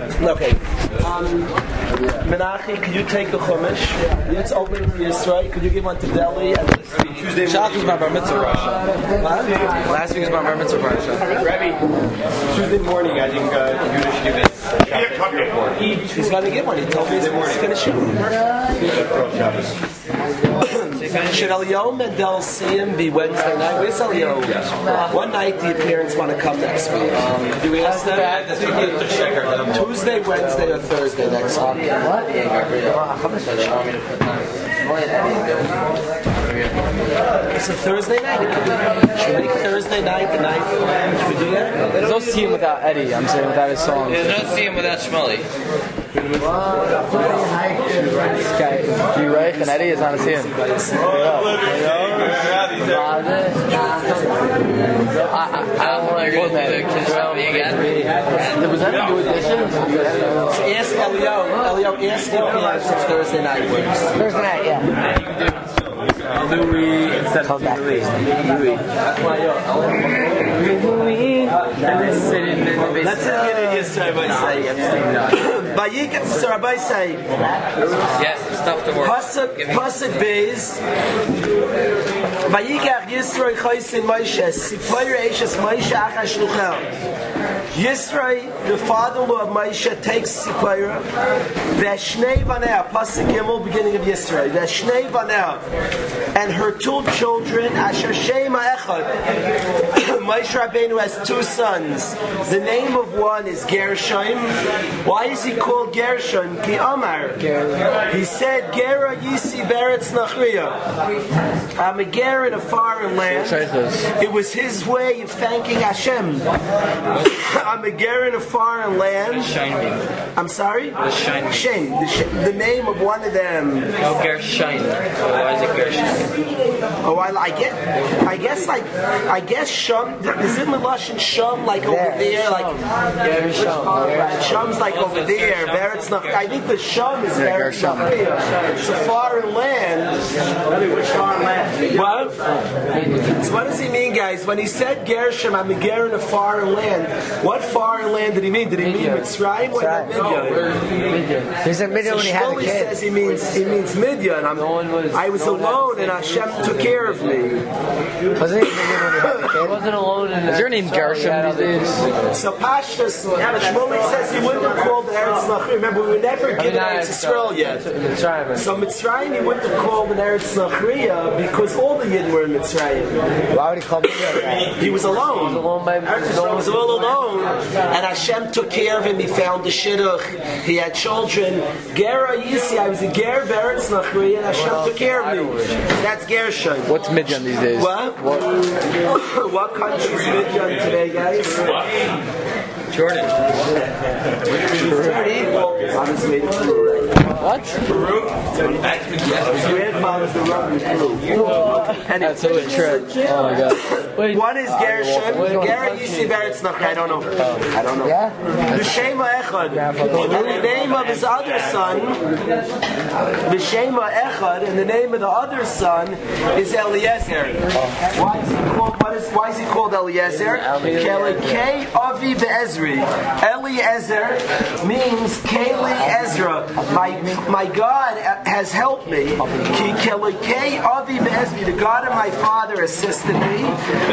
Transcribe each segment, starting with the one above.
Okay. Um, Menachi, could you take the Chumash? It's open for Yisrael. Could you give one to Delhi? And Tuesday Shabbos was my bar mitzvah. What? Last week is my bar mitzvah. Rabbi, Tuesday morning, I think uh, Yudah should give this. He's going to get one. He told me he's finishing. Should Elio Mendel siyum be Wednesday night? Where's Elio? One night the parents want to come next week. Um, do we ask them? Tuesday, Wednesday, or Thursday next week? It's a Thursday night. It could be. Should we make Thursday night the night? Should we do that? There's no siyum without Eddie. I'm saying without his song. There's no siyum without Shmuley. This guy, G. Reich and Eddie is not a see him. I, I, I don't want to quote that. Was that a new edition? So ask Elio. Elio, ask him if Thursday night works. Thursday night, yeah. Louis instead of Louis. Let's get it Yisrael by say. Vayikra, so Rabbi say, Yes, stuff to work. Pasuk, Pasuk Beis, Vayikach Yisrael Chaysin Moshe, Sipoyer Eishes Moshe Achash Luchel. Yisrael, the father-in-law of Moshe, takes Sipoyer, Veshnei Vaneh, Pasuk Gimel, beginning of Yisrael, Veshnei Vaneh, and her two children, Asher Shema Echad. Moshe Rabbeinu has two sons. The name of one is Gershom. Why is he called Gershom? Ki Amar. He said, Gera Yisi Beretz Nachriya. I'm a Ger in a foreign land. It was his way of thanking Hashem. I'm a Ger in a foreign land. I'm sorry? Shem. The, the name of one of them. Oh, Gershon. Why is it Gershon? Oh, I, I get. I guess like. I guess Shum. Is it Melashon Shum like over There, there? Like. Very Shum, Right, Shum's like over there. Beretz Nach. I think the Shum is Beretz Nachriya. It's a foreign land. What? So what does he mean, guys? When he said Gershom, I'm a Ger in a foreign land. What foreign land did he mean? Did he mean Mitzrayim or not Midian? There's a minute So when he had a kid. says he means he means Midian. I'm, I was alone and Hashem took care of me. Wasn't he a minute when he had a kid? Wasn't alone in Is your name Gershom these days? So Pashas, Shmuley says he wouldn't have called the Eretz Nachri. Remember, we were never given Eretz Yisrael yet. So Mitzrayim he wouldn't have called an Eretz Nachriya because all the Yidden were in Mitzrayim. Why would he call me that? He was alone. Alone by Eretz Yisrael was all alone, and Hashem took care of him. He found the shidduch. He had children. Gera Yisi, I was a Ger Beretz Nachri, and Hashem took care of me. That's Gershon. What's Midian these days? What? What, country is Midian today, guys? Jordan. Honestly, Peru. What? His grandfather's the in Peru. And That's such a trip. Oh my god. Wait. One is uh, Gershon. Gera Yisi Beretz Nachri. I don't know. Oh. I don't know. Yeah? The Shema Echad. And the name of his other son, the Shema Echad, and the name of the other son is Eliezer. Why is he called? What is? Why is he called Eliezer? Kelikei Avi Be'ezri. Eliezer means Keli Ezra. My my God has helped me. Ki Kelikei Avi Be'ezri. The God of my father assisted me.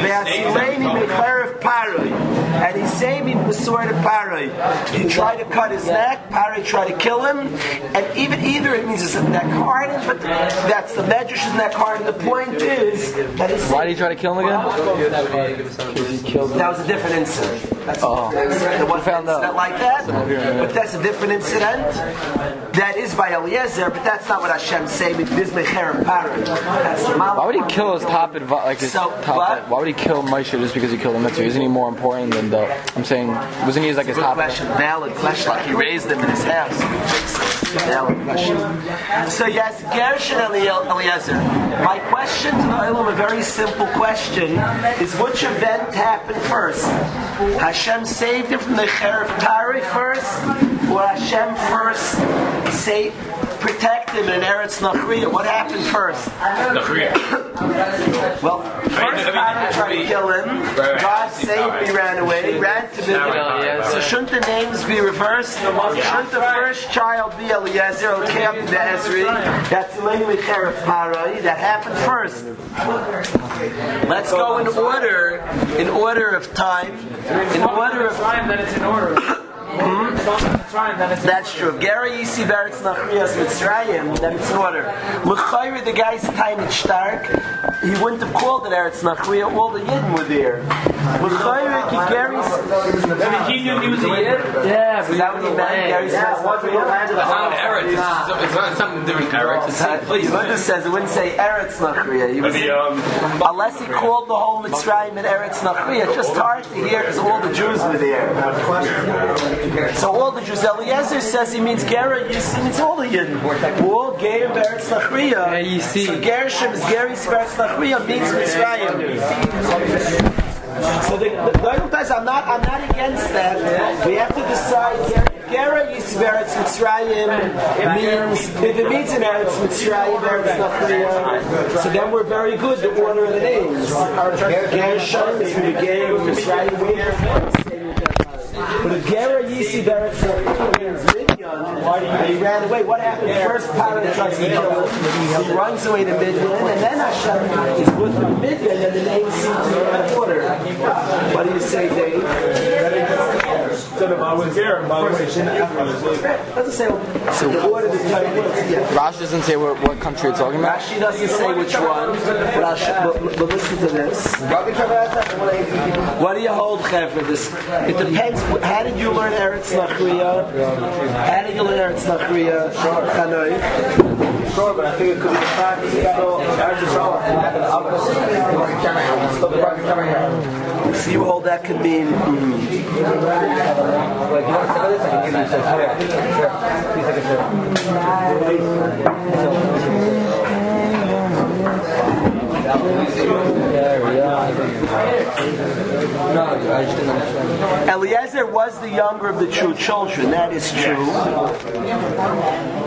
Ve'atzileni Mechlerev Paroi. And he saved me from the sword of Parai. He tried to cut his neck, Parai tried to kill him, and even either it means his neck hardened, but that's the medrash is neck hardened. The point is that it's Why did he try to kill him again? that was a different incident. That's Oh. incident. Wasn't Found out. like that, but that's a different incident. That is by Eliezer, but that's not what Hashem say. This mecher Parai. That's the Why would he kill his top advi- like his So, top? Why would he kill Moshe just because he killed the mitzvah? Isn't he more important than the? I'm saying, wasn't he like his top? question. Valid question. Like he raised them in his house. Valid question. So yes, Gershon Eliezer. My question to the Olam, a very simple question, is which event happened first? Hashem saved him from the Cherif Tari first, or Hashem first say, protect him in Eretz Nachriya? What happened first? Well, first Pharaoh tried to kill him. God saved, he ran away, he ran to Midian. So shouldn't the names be reversed? Shouldn't the first child be Eliezer, okay, up to the Ezri? That's the language of Parai. That happened first. Let's go in order, in order of time, in order of time that it's in order. It's not the time that it's in That's true. Gary Yisi Beretz Nachrias Mitzrayim, then it's in order. L'chayre, the guy's time is stark. He wouldn't have called it Eretz Nachriya. All the Yidden were there. L'chayre, ki Gary's... order. He knew he was a yid. Yeah, Is that what he meant? Gary's Yeah, it wasn't the land of the It's not Eretz. It's, it's not something different. Eretz. It's please. Yidden says it wouldn't say Eretz Nachriya. He was, um, unless he called the whole Mitzrayim in Eretz Nachriya. It's just hard to hear because all the Jews were there. So all the Jews, Eliezer says he means Gera, Yisi means all the Yidden. All Geir Beretz Yisi. So Gershom is Geri Beretz Nachriya means Mitzrayim. So the, the, the guys, I'm not, I'm not against that. We have to decide. Gera Yisberetz Mitzrayim means if it means in Eretz Mitzrayim, Eretz Nachriya. So then we're very good. The order of the names. Gershom is Geir Mitzrayim. But if Gera Yisi Nachriya means he ran away. What happened? First, Pilate tries to kill him. He runs away to Midian, and then Hashem is with him in Midian, and the name seems to be out of order. What do you say, Dave? I was there, by the way. Doesn't say the order the type words. Yeah. Rashi doesn't say what, what country it's talking about. Rashi doesn't say which one, but, but, but listen to this. What do you hold, Chevra? This it depends. How did you learn Eretz Nachriya? How did you learn Eretz Nachriya? Chanoi. Sure, but I think it could be the fact. That so Eretz Yisrael So you. Hold that could mean. Eliezer was the younger of the true children. That is true.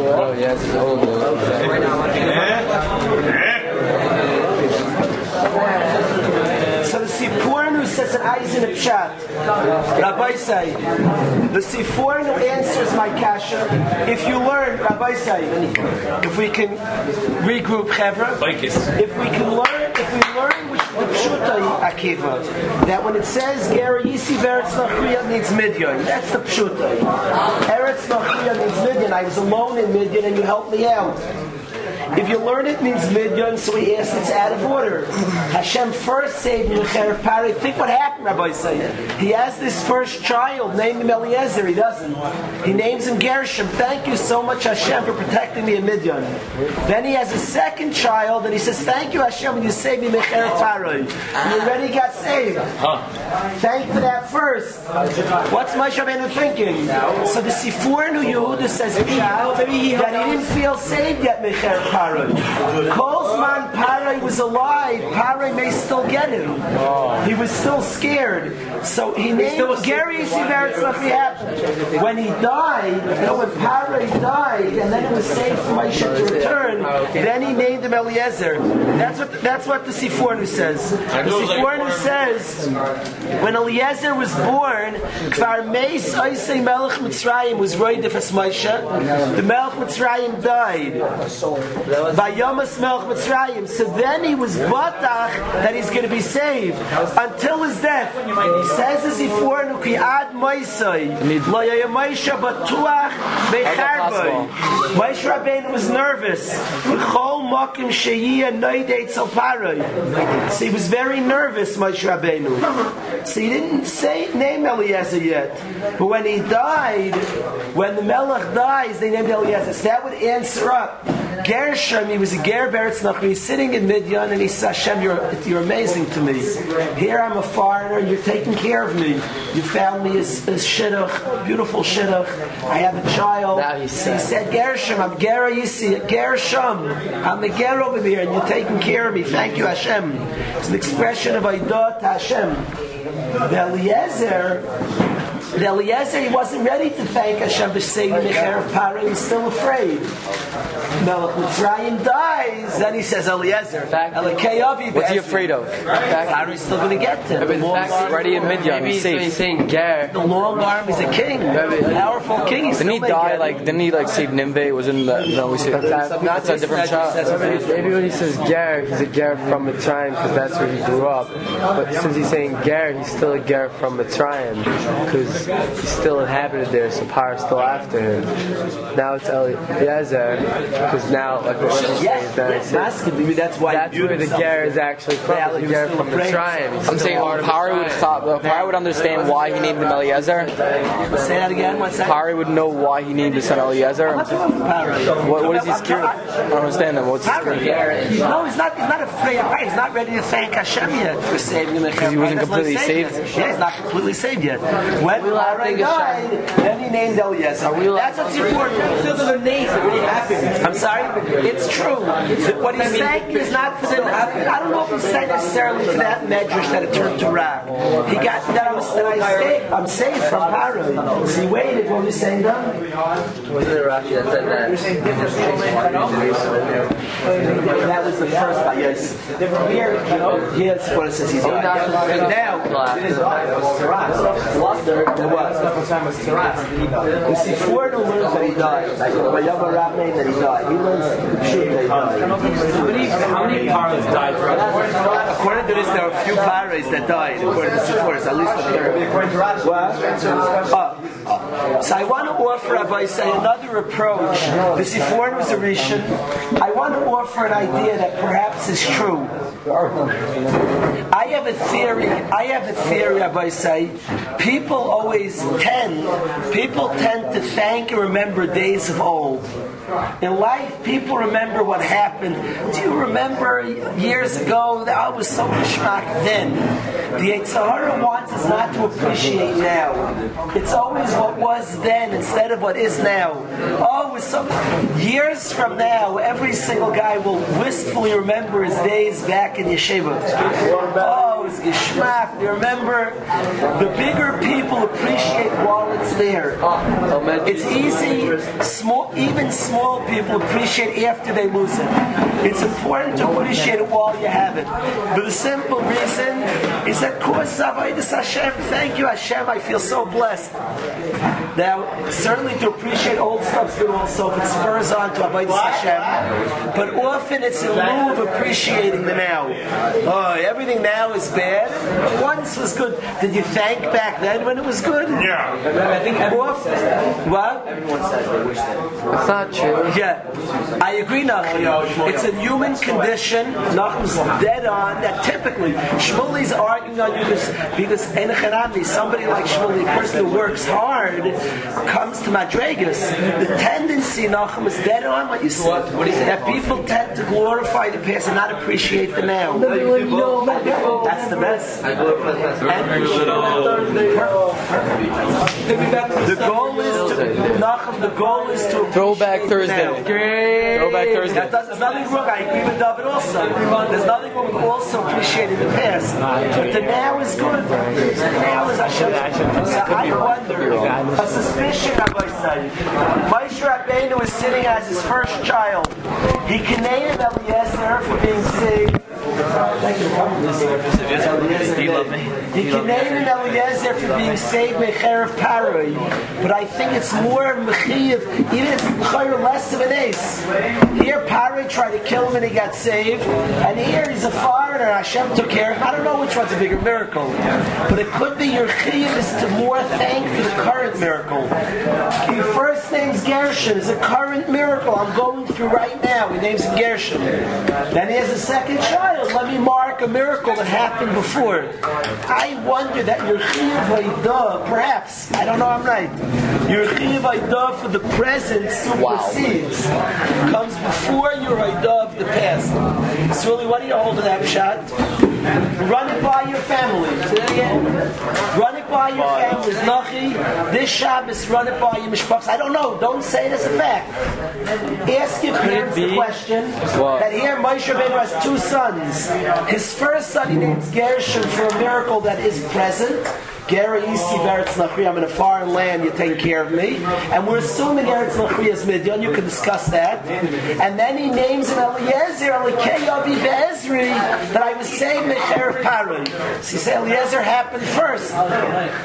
Oh, yes. Oh, So the Sforno says in a chat. Rabbi say, the Sforno answers my kasha. If you learn, Rabbi say, if we can regroup Chevra, if we can learn, if we learn which the Akiva, that when it says Gera Yisi Eretz Nachriya needs Midian, that's the Pshutai. Eretz Nachriya needs Midian. I was alone in Midian and you helped me out. If you learn it means Midian, so he asked it's out of order. Hashem first saved Yecher Pari. Think what happened, Rabbi said. He has this first child, named him Eliezer. He doesn't. He names him Gershom. Thank you so much, Hashem, for protecting me in Midian. Then he has a second child, and he says, Thank you, Hashem, when you saved me Yecher Pari. You already got saved. Thank for that first. What's Moshe Rabbeinu thinking? So the Sforno Yehuda says that he didn't feel saved yet, Mecher Paroi. Kolzman Paroi was alive. Paroi may still get him. He was still scared. So he named Gary Siveritz nothing happened. When he died, you know, when Paroi died, and then it was safe for Moshe to return, then he named him Eliezer. That's what that's what the Sifurnu says. The Sifurnu says when Eliezer was born, Kvar Meis Oisei Melech Mitzrayim was Roidif as Moshe. The Melech Mitzrayim died. By Yomas Melech Mitzrayim. So then he was Batach that he's going to be saved. Until his death, says as he for nuki ad moisai, lo yayamayisha batuach becharboy. Moshe Rabbeinu was nervous. B'chol mokim sheyiyah noidei tzalparoi. So he was very nervous, Moshe Rabbeinu. So he didn't say name Eliezer yet. But when he died, when the Melech dies, they named Eliezer. So that would answer up. Gershom, he was a Ger Beretz Nachri, sitting in Midian and he says, Hashem, you're, you're amazing to me. Here I'm a foreigner, you're taking care of me. You found me a, a shidduch, beautiful shidduch. I have a child. Now he said, Gershom, I'm Gera Yisi, Gershom, I'm the Ger over here and you're taking care of me. Thank you, Hashem. It's an expression of to Hashem. The Eliezer, the Eliezer, he wasn't ready to thank Hashem for saving the hair of Paro. He was still afraid. Melech Mitzrayim dies, then he says Eliezer. Elekei Avi What's he Be'ezri. afraid of? Paro's still going to get to him. But The in long fact, arm- already in Midian, Maybe he's he's, he's saying Ger. The long arm is a king, powerful king. He Didn't he die get like? Didn't he like save Nimbe? Was in the no? We see that's a different child. Maybe when he says Ger, he's a Ger from Mitzrayim because that's where he grew up. But since he's saying Ger, he's still a Ger from Mitzrayim because he's still inhabited there, so Par's still after him. Now it's Eliezer because now, like what Rebbe Yes, says, then yes, it's Masculine, maybe that's why that's he where the himself. Ger is actually from. Yeah, The he Ger from afraid. Mitzrayim. I'm saying part of Pari would Mitzrayim. thought, Pari would understand why he named him Eliezer. Say that again. One second. Pari would know why he named his son Eliezer. I'm talking about Paro. What, what is he scared? of? I don't understand that. What's he scared? of? No, he's not. He's not afraid. He's not ready to thank Hashem yet for saving him. Because he wasn't completely saved? Yeah, he's not completely saved yet. When Paro died, then he named Eliezer. That's what's important. the name. I'm sorry. It's true. What he's saying is not for the. I don't know if he's saying necessarily to that medrash that it turned to rap. He got that I was that I saved. I'm saved from Paro. So he waited. What was he saying? Then? Wasn't it Rashi that said that? That was the first guy, yes. Here, here's what it says he's on. And now, there was. You see, Florida learns that he died. Like, Yama Rabne that he died. He learns the truth that he died. How many, paras died According to this, there are a few paras that died. According to Sephorus, at least third. What? Uh, so I want to offer, if I say another approach, the Sephorus was a Rishon. I want to offer an idea that perhaps is true. I have a theory. I have a theory. Rabbi say, people always tend, people tend to thank and remember days of old. In life, people remember what happened. Do you remember years ago? that I was so geschmack then. The Yitzhahara wants us not to appreciate now. It's always what was then instead of what is now. Oh, it's so years from now, every single guy will wistfully remember his days back in yeshiva. Oh, it's geschmack. They remember the bigger people appreciate while it's there. It's easy, small, even small people appreciate after they lose it. It's important to appreciate it while you have it. But the simple reason is that, course, Avodas Hashem, thank you Hashem, I feel so blessed. Now, certainly to appreciate old stuff's good also if it spurs on to Avodas Hashem. But often it's in lieu of appreciating the now. Oh, everything now is bad. Once was good. Did you thank back then when it was good? Yeah. I think everyone often. What? Everyone says they wish that. It's not true. Yeah, I agree, Nachum. It's a human condition. Nachum's dead on that typically Shmuli's arguing on you because because Enochanami, somebody like Shmuli, a person who works hard, comes to Madregas. The tendency, Nachum, is dead on what you said. That people tend to glorify the past and not appreciate the now. That's the best. The goal is to Nachum. The goal is to Throwback appreciate the Thursday. now. Throwback That Thursday. does, there's nothing wrong. I agree with David also. There's nothing wrong with also appreciating the past. But the now is good. The now is Hashem's. So I wonder, a suspicion, Rabbi say, Moshe Rabbeinu is sitting as his first child. He can name Eliezer for being saved. Thank you for coming. You love me. You can name him Eliezer for being saved Mecherev Paroi, but I think it's more Mechiv, even if it's less of an ace. Here Paroi tried to kill him and he got saved, and here he's a foreigner, Hashem took care of him. I don't know which one's a bigger miracle, but it could be your Chiv is to more thank for the current miracle. Your first name's Gershon, is a current miracle I'm going through right now. He names Gershon. Then he has a second child. Let me mark a miracle that happened before. I wonder that your Chiv perhaps, I don't know I'm right, your Chiv for the present supersedes, comes before your Haidah of the past. Swilly, what do you hold of that shot? Run it by your family. Say that again. Run it by your families. Nachi, this Shabbos, run it by your mishpachs. I don't know. Don't say it as a fact. Ask your parents the question that here Moshe Rabbeinu has two sons. His first son he names Gershon for a miracle that is present. Gary Isi Beretz Lachri, I'm in a foreign land, you take care of me. And we're assuming Eretz Lachri is Midian, you can discuss that. And then he names him Eliezer, Elikei Avi Be'ezri, that I was saying Mecher Paroi. So you say Eliezer happened first.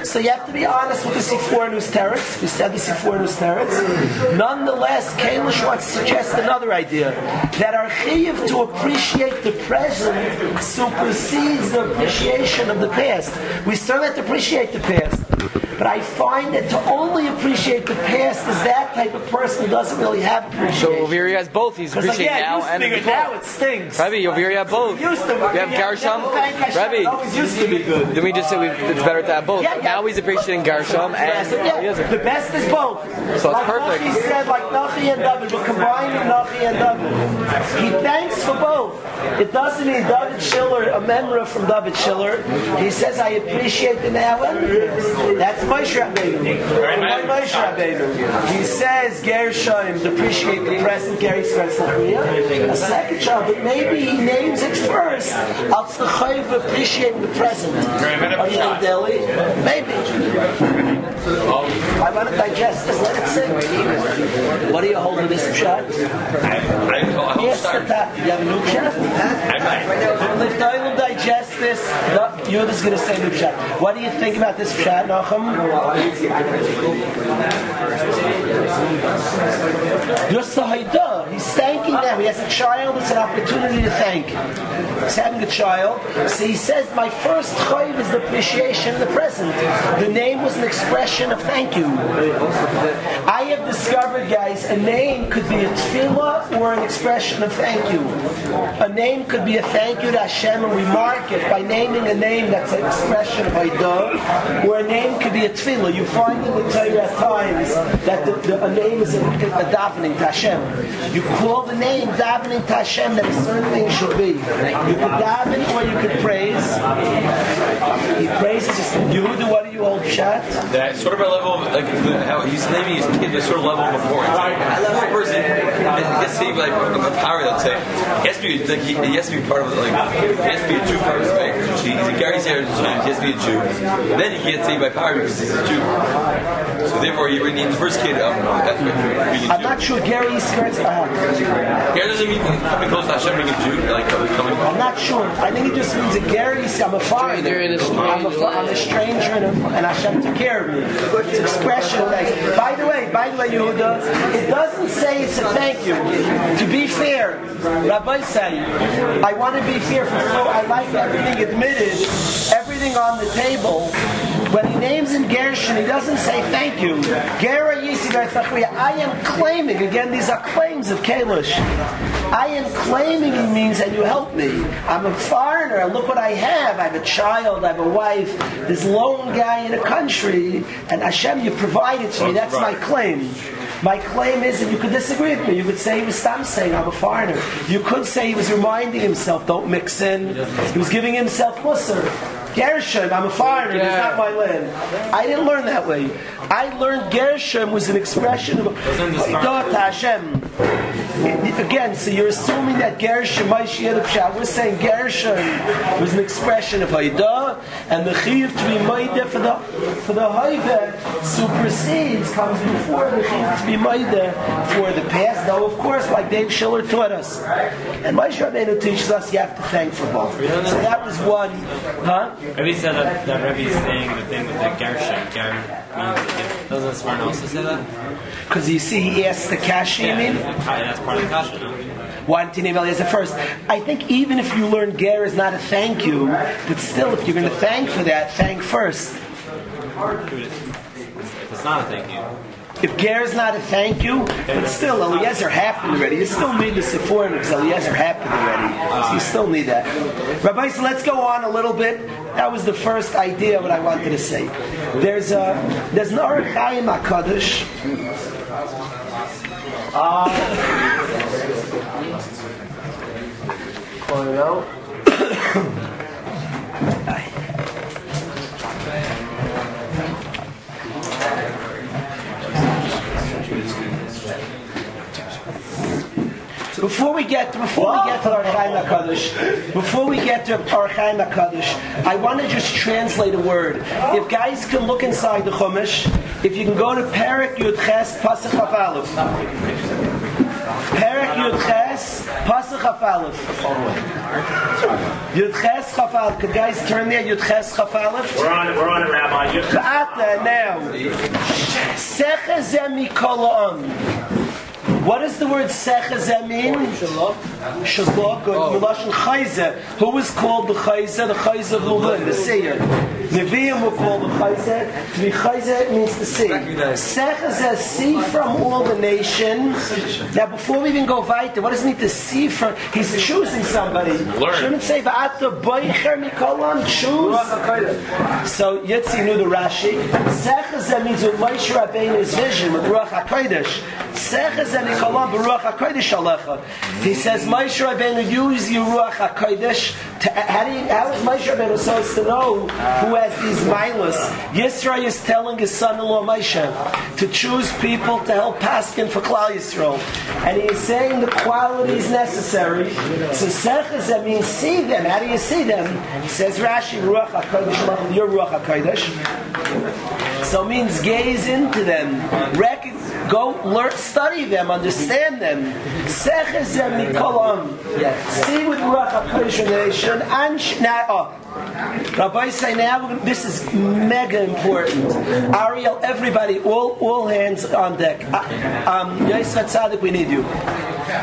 So you have to be honest with the Sifur News Teretz. We said the Sifur News Teretz. Nonetheless, Kalish wants to suggest another idea. That our Chiv to appreciate the present supersedes the appreciation of the past. We still have to appreciate the past. But I find that to only appreciate the past is that type of person who doesn't really have appreciation. So he has both. He's Because like, appreciating yeah, now and before. now it stings. Rabbi, you have both. You Used to, have Gershom, Rabbi. always used to be good. Then we just said we, it's better to have both. Yeah, yeah. Now he's appreciating Gershom and yeah, the best is both. So it's like perfect. Nachi said, like Nachi and David, but combined with Nachi and David. He thanks for both. It doesn't mean David Schiller, a memra from David Schiller. He says, I appreciate the now and the past." That's Moshe Rabbeinu. Moshe Rabbeinu. He says, Gershom, to appreciate the present, Gary starts A second child, but maybe he names it first. Al Tzachayv appreciating the present. Are you in Delhi? Maybe. I want to digest this. Let it sink. What are you holding this shot? Yes. You have a new shot? Huh? If I will digest this, no, you're just going to say new shot. What do you think about this shot, Nachum? Just the Haidah. Thanking them. He has a child. It's an opportunity to thank. He's having a child. So he says, my first chayv is the appreciation of the present. The name was an expression of thank you. I have discovered, guys, a name could be a tefillah or an expression of thank you. A name could be a thank you to Hashem, and we mark it by naming a name that's an expression of Haidah, or a name could be a tefillah. You find in the Torah times that the, the, a name is a, a davening to Hashem. You call the name davening to Hashem that a certain thing should be. You could daven or you could praise. He praises his Yehuda, what do you hold shot? That sort of a level of like the- how he's naming his kid this sort of level of importance. Like, one person gets saved like a power. Let's say he has to be like he, he has to be part of like he has to be a Jew first, right? He, he's a Gary's here, so he has to be a Jew. Then he gets saved by power because he's a Jew. So therefore, he named the first kid um, that's being a I'm not sure Gary skirts behind. Gary doesn't mean coming close to Hashem being a Jew, like coming. I'm not sure. I think it just means that Gary, I'm a foreigner. Stranger and a I'm a, stranger fo- I'm a stranger and, a, and Hashem took care of me. It's expression of thanks. By the way, by the way, Yehuda, it doesn't say it's a thank you. To be fair, Rabbi say, I want to be fair. For so I like everything admitted, everything on the table. When he names him Gershon, he doesn't say thank you. Gera I am claiming, again, these are claims of Kalish. I am claiming he means that you help me. I'm a foreigner, and look what I have. I have a child, I have a wife, this lone guy in a country, and Hashem, you provided to me. That's my claim. My claim is, and you could disagree with me, you could say he was stop saying I'm a foreigner. You could say he was reminding himself, don't mix in. He was giving himself musr. Gershom, I'm a foreigner, it's not my land. I didn't learn that way. I learned Gershom was an expression of to Hashem. Again, so you're assuming that Gershom, we're saying Gershom was an expression of Haidah, and the Chiv to be Maida for the for the Haidah supersedes, comes before the Chiv to be Maida for the past. Now, of course, like Dave Schiller taught us, and Maishi Rabbeinu teaches us you have to thank for both. So that was one, huh? Rebbe said that, that Rebbe is saying the thing with the Gershon. Ger means, doesn't Sforno also say that? Because you see, he asked the Kashi, you mean? that's part of the Kasha, no? Why didn't he name Eliezer first? I think even if you learn Ger is not a thank you, but still, if you're going to thank for that, thank first. If it's not a thank you. If Ger is not a thank you, but still, Eliezer happened already. You still need the Sforno because Eliezer happened already. So you still need that. Rabbi, so let's go on a little bit. That was the first idea what I wanted to say. There's a there's an Ohr HaChaim Hakadosh. Calling before we get before we get to Archaim Hakadosh, before we get to Archaim Hakadosh, I want to just translate a word. If guys can look inside the Chumash, if you can go to Parak Yud Ches Pasach Chaf Aleph. Parak Yud Ches Pasach Chaf Aleph. Yud Ches Chaf Aleph. Could guys turn there? Yud Ches Chaf Aleph. We're on it, we're on it, Rabbi. You- Ata now. Sechazem mikol What does the word sechazem mean? Shalok. Or Milashon Chayze. Who was called the Chayze? The Chayze of Lulun, the Seer. Nevi'im were called the Chayze. To be Chayze means to see. Sechazem, see from all the nation. Now, before we even go weiter, what does it mean to see from? He's choosing somebody. Learn. Shouldn't say Va'ata Boicher Mikolam, choose. So Yitzi knew the Rashi. Sechazem means with Moshe Rabbeinu's vision, with Ruach HaKodesh. Sechazem Mikolam, Ruach HaKodesh Alecha. He says Moshe Rabbeinu use your Ruach HaKodesh to, how, do you, how is Moshe Rabbeinu supposed to know who has these milas? Yisrael is telling his son-in-law Moshe to choose people to help Paskin for Klal Yisrael. And he is saying the qualities necessary. So Sechazem means see them. How do you see them? Says Rashi, Ruach Alecha, your Ruach HaKodesh. So means gaze into them, rec- go learn, study them, understand them. Sechazem mikolam. See with Ruach Hakodesh nation and now. Oh. Rabbi say now this is mega important. Ariel, everybody, all all hands on deck. Uh, Um, Yosef Tzadik, we need you.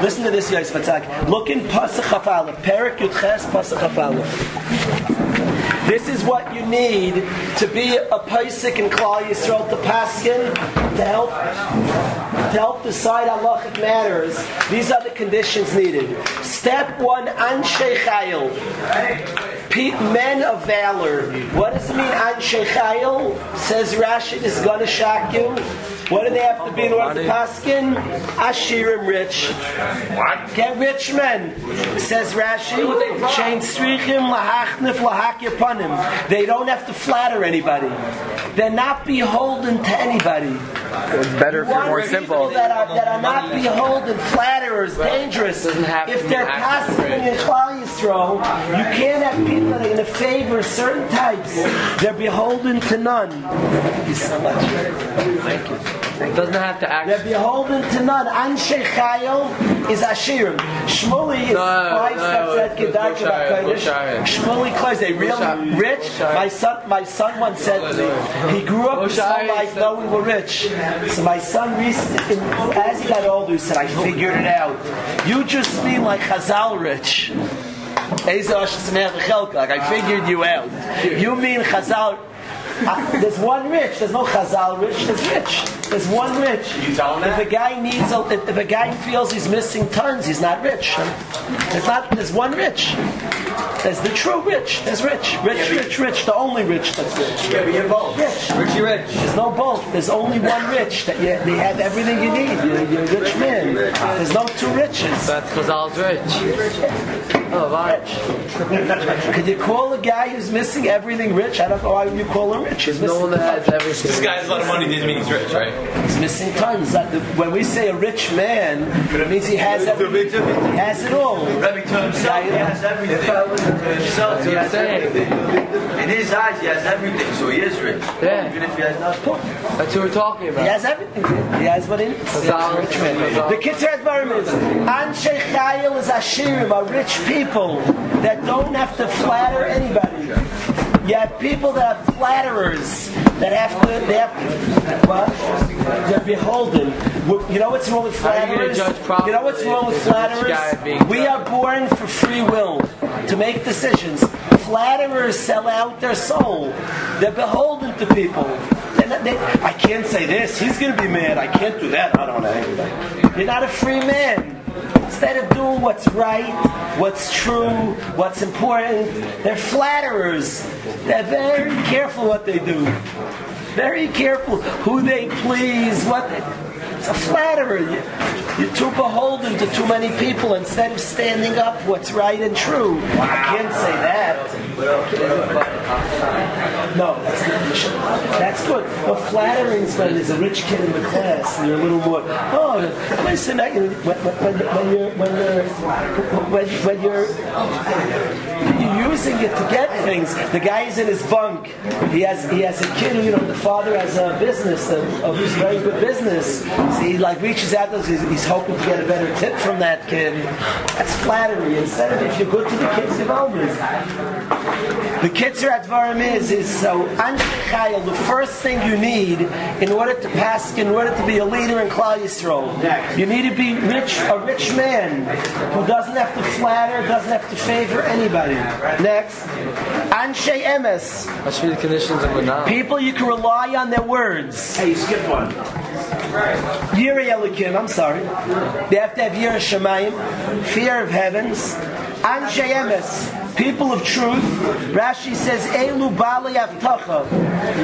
Listen to this, Yosef Tzadik. Look in Pasach Hafalef, Perik Yudches Pasach Hafalef. This is what you need to be a Paisik in Klal Yisrael to Paskin to help to help decide halachic matters. These are the conditions needed. Step one: Anshe Chayil, men of valor. What does it mean? Anshe Chayil says Rashi this is going to shock you. What do they have to be in order to Paskin? Ashirim rich. What? Get rich men, says Rashi. Chain strichim lahachnif lahakir panim. They don't have to flatter anybody. They're not beholden to anybody. It's better if you're more simple. That are, that are not beholden, flatterers, dangerous. Doesn't have to If they're active, passing in Klal Yisrael, you can't have people that are going to favor certain types. They're beholden to none. Thank you so much. Thank you. It doesn't have to act. They're beholden to none. Anshe Chayil is Ashirim. Shmuli is No, five no, steps at it's Gedacha Bushaya, Bakodesh. Bushaya. Shmuli Klein, they real Bushaya. rich. Bushaya. My son, my son once said to me, he grew up his whole life knowing we're rich. So my son recently, as he got older, he said, I figured it out. You just mean like Chazal rich. Like I figured you out. You mean Chazal. Uh, there's one rich. There's no Chazal rich. There's rich. There's one rich. You tell him If a guy needs, a, if, if a guy feels he's missing tons, he's not rich. There's not. There's one rich. There's the true rich. There's rich, rich, rich, rich. The only rich that's rich. Yeah, but you're both. Rich. Richie Rich. There's no both. There's only one rich. That you, they have everything you need. You're, you're a rich man. There's no two riches. That's Chazal's rich. Oh, rich. Could you call a guy who's missing everything rich? I don't know why you call him rich. He's No missing one that has everything. This guy has a lot of money. Doesn't mean he's rich, right? He's missing tons. That the, when we say a rich man, it means he has everything. He has it all. Rabbi to himself, he has everything. To himself, he has everything. In his eyes, he has everything, so he is rich. Yeah. Even if he has nothing. That's what we're talking about. He has everything. He has what he needs. Rich man. The Kitzur Advarim is Anshe Chayil is Ashirim, are rich people that don't have to flatter anybody. You have people that are flatterers that have to, they have to, what? They're beholden. You know what's wrong with you flatterers? judge You know what's wrong with if the rich guy flatterers? We are born for free will to make decisions. Flatterers sell out their soul. They're beholden to people. They- I can't say this. He's going to be mad. I can't do that. I don't know. You're not a free man. Instead of doing what's right, what's true, what's important, they're flatterers. They're very careful what they do. Very careful who they please, what they, it's a flatterer. You, you're too beholden to too many people instead of standing up what's right and true. I can't say that. No, that's good. That's good. But flattering is when there's a rich kid in the class and you're a little more. Oh, listen, I, when, when, when you're when you're when, when you're you're using it to get things. The guy is in his bunk. He has he has a kid. You know, the father has a business, a, a very good business. So he like reaches out. to He's, he's hoping to get a better tip from that kid. That's flattery. Instead of if you're good to the kids, you're always. The Kitzur Advarim is, is so, Chayil, the first thing you need in order to pass, in order to be a leader in Klal Yisrael, you need to be rich, a rich man who doesn't have to flatter, doesn't have to favor anybody. Next, Anshe Emes, That the conditions of Manal. people you can rely on their words. Hey, you skipped one. Yiri Elikim, I'm sorry. They have to have Yiri Shemayim, fear of heavens. Anshe Emes, people of truth. Rashi says, Elu Bali Avtacha.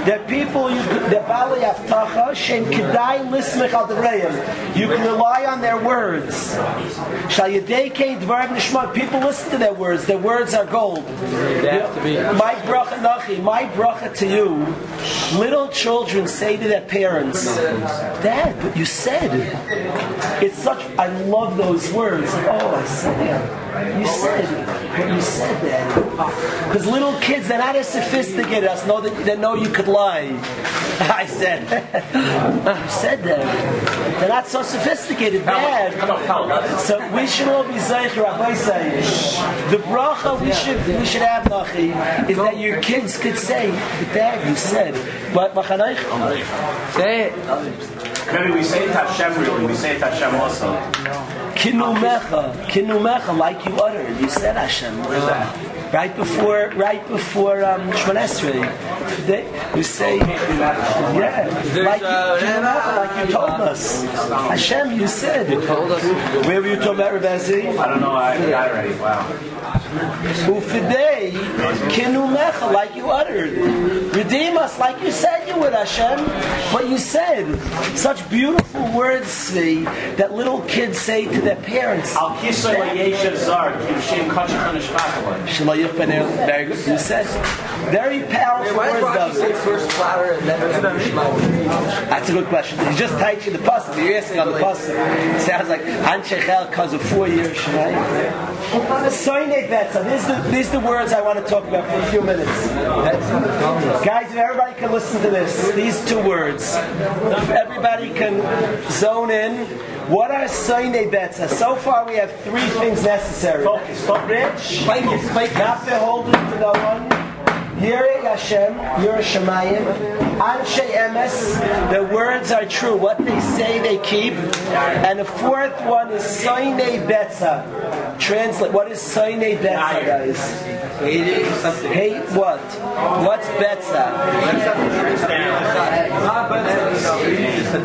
They're people, you, they're Bali Avtacha, Shem Kedai Lismich Al. You can rely on their words. Shal Yedei Kein Dvarim Nishmat. People listen to their words. Their words are gold. They have to be. My bracha nachi, my bracha to you. Little children say to their parents, "Dad, but you said." It's such. I love those words. Oh, I said. You said. But you said that. Because little kids, they're not as sophisticated as know that they know you could lie. I said. you said that. They're not so sophisticated. Dad. So we should all be zeicher. Rabbi say the bracha we should we should have nachi is that your kids could say, the "Dad, you said." But machanayich, Say it. Maybe we say it Hashem really, we say it Hashem also. kinumecha, kinumecha, like you uttered. You said Hashem. Where's that? Right before, right before um, Shemon Esrei, They- you say, yeah, like you, kinumecha, like you told us. Hashem, you said. Told us. Where were you talking about, Rebezi? I don't know, I it already. Wow. Ufidei, kinumecha, like you uttered. Redeem us like you said you would, Hashem. But you said. Such beautiful words, Svi, that little kids say to their parents. Al kisay yeshev zar, shem kachach hanishmakalah. Shalayich Benel, Very good. You said very powerful Why words, Rashi say though. first flatter and then That's a good question. You just tied you the pasuk. You're asking on the pasuk. Sounds like Anshechel because of four years. Soine Betza. These the, these the words I want to talk about for a few minutes. Guys, if everybody can listen to this, these two words. If everybody can zone in. What are Soine Betza? So far, we have three things necessary. Focus, focus. Rich, not beholden to no one. Yirei Hashem, Yirei Shemayim, Anshe Emes, the words are true. What they say, they keep. And the fourth one is Soine Betza. Translate. What is Soine Betza, guys? Hate what? What's Betza?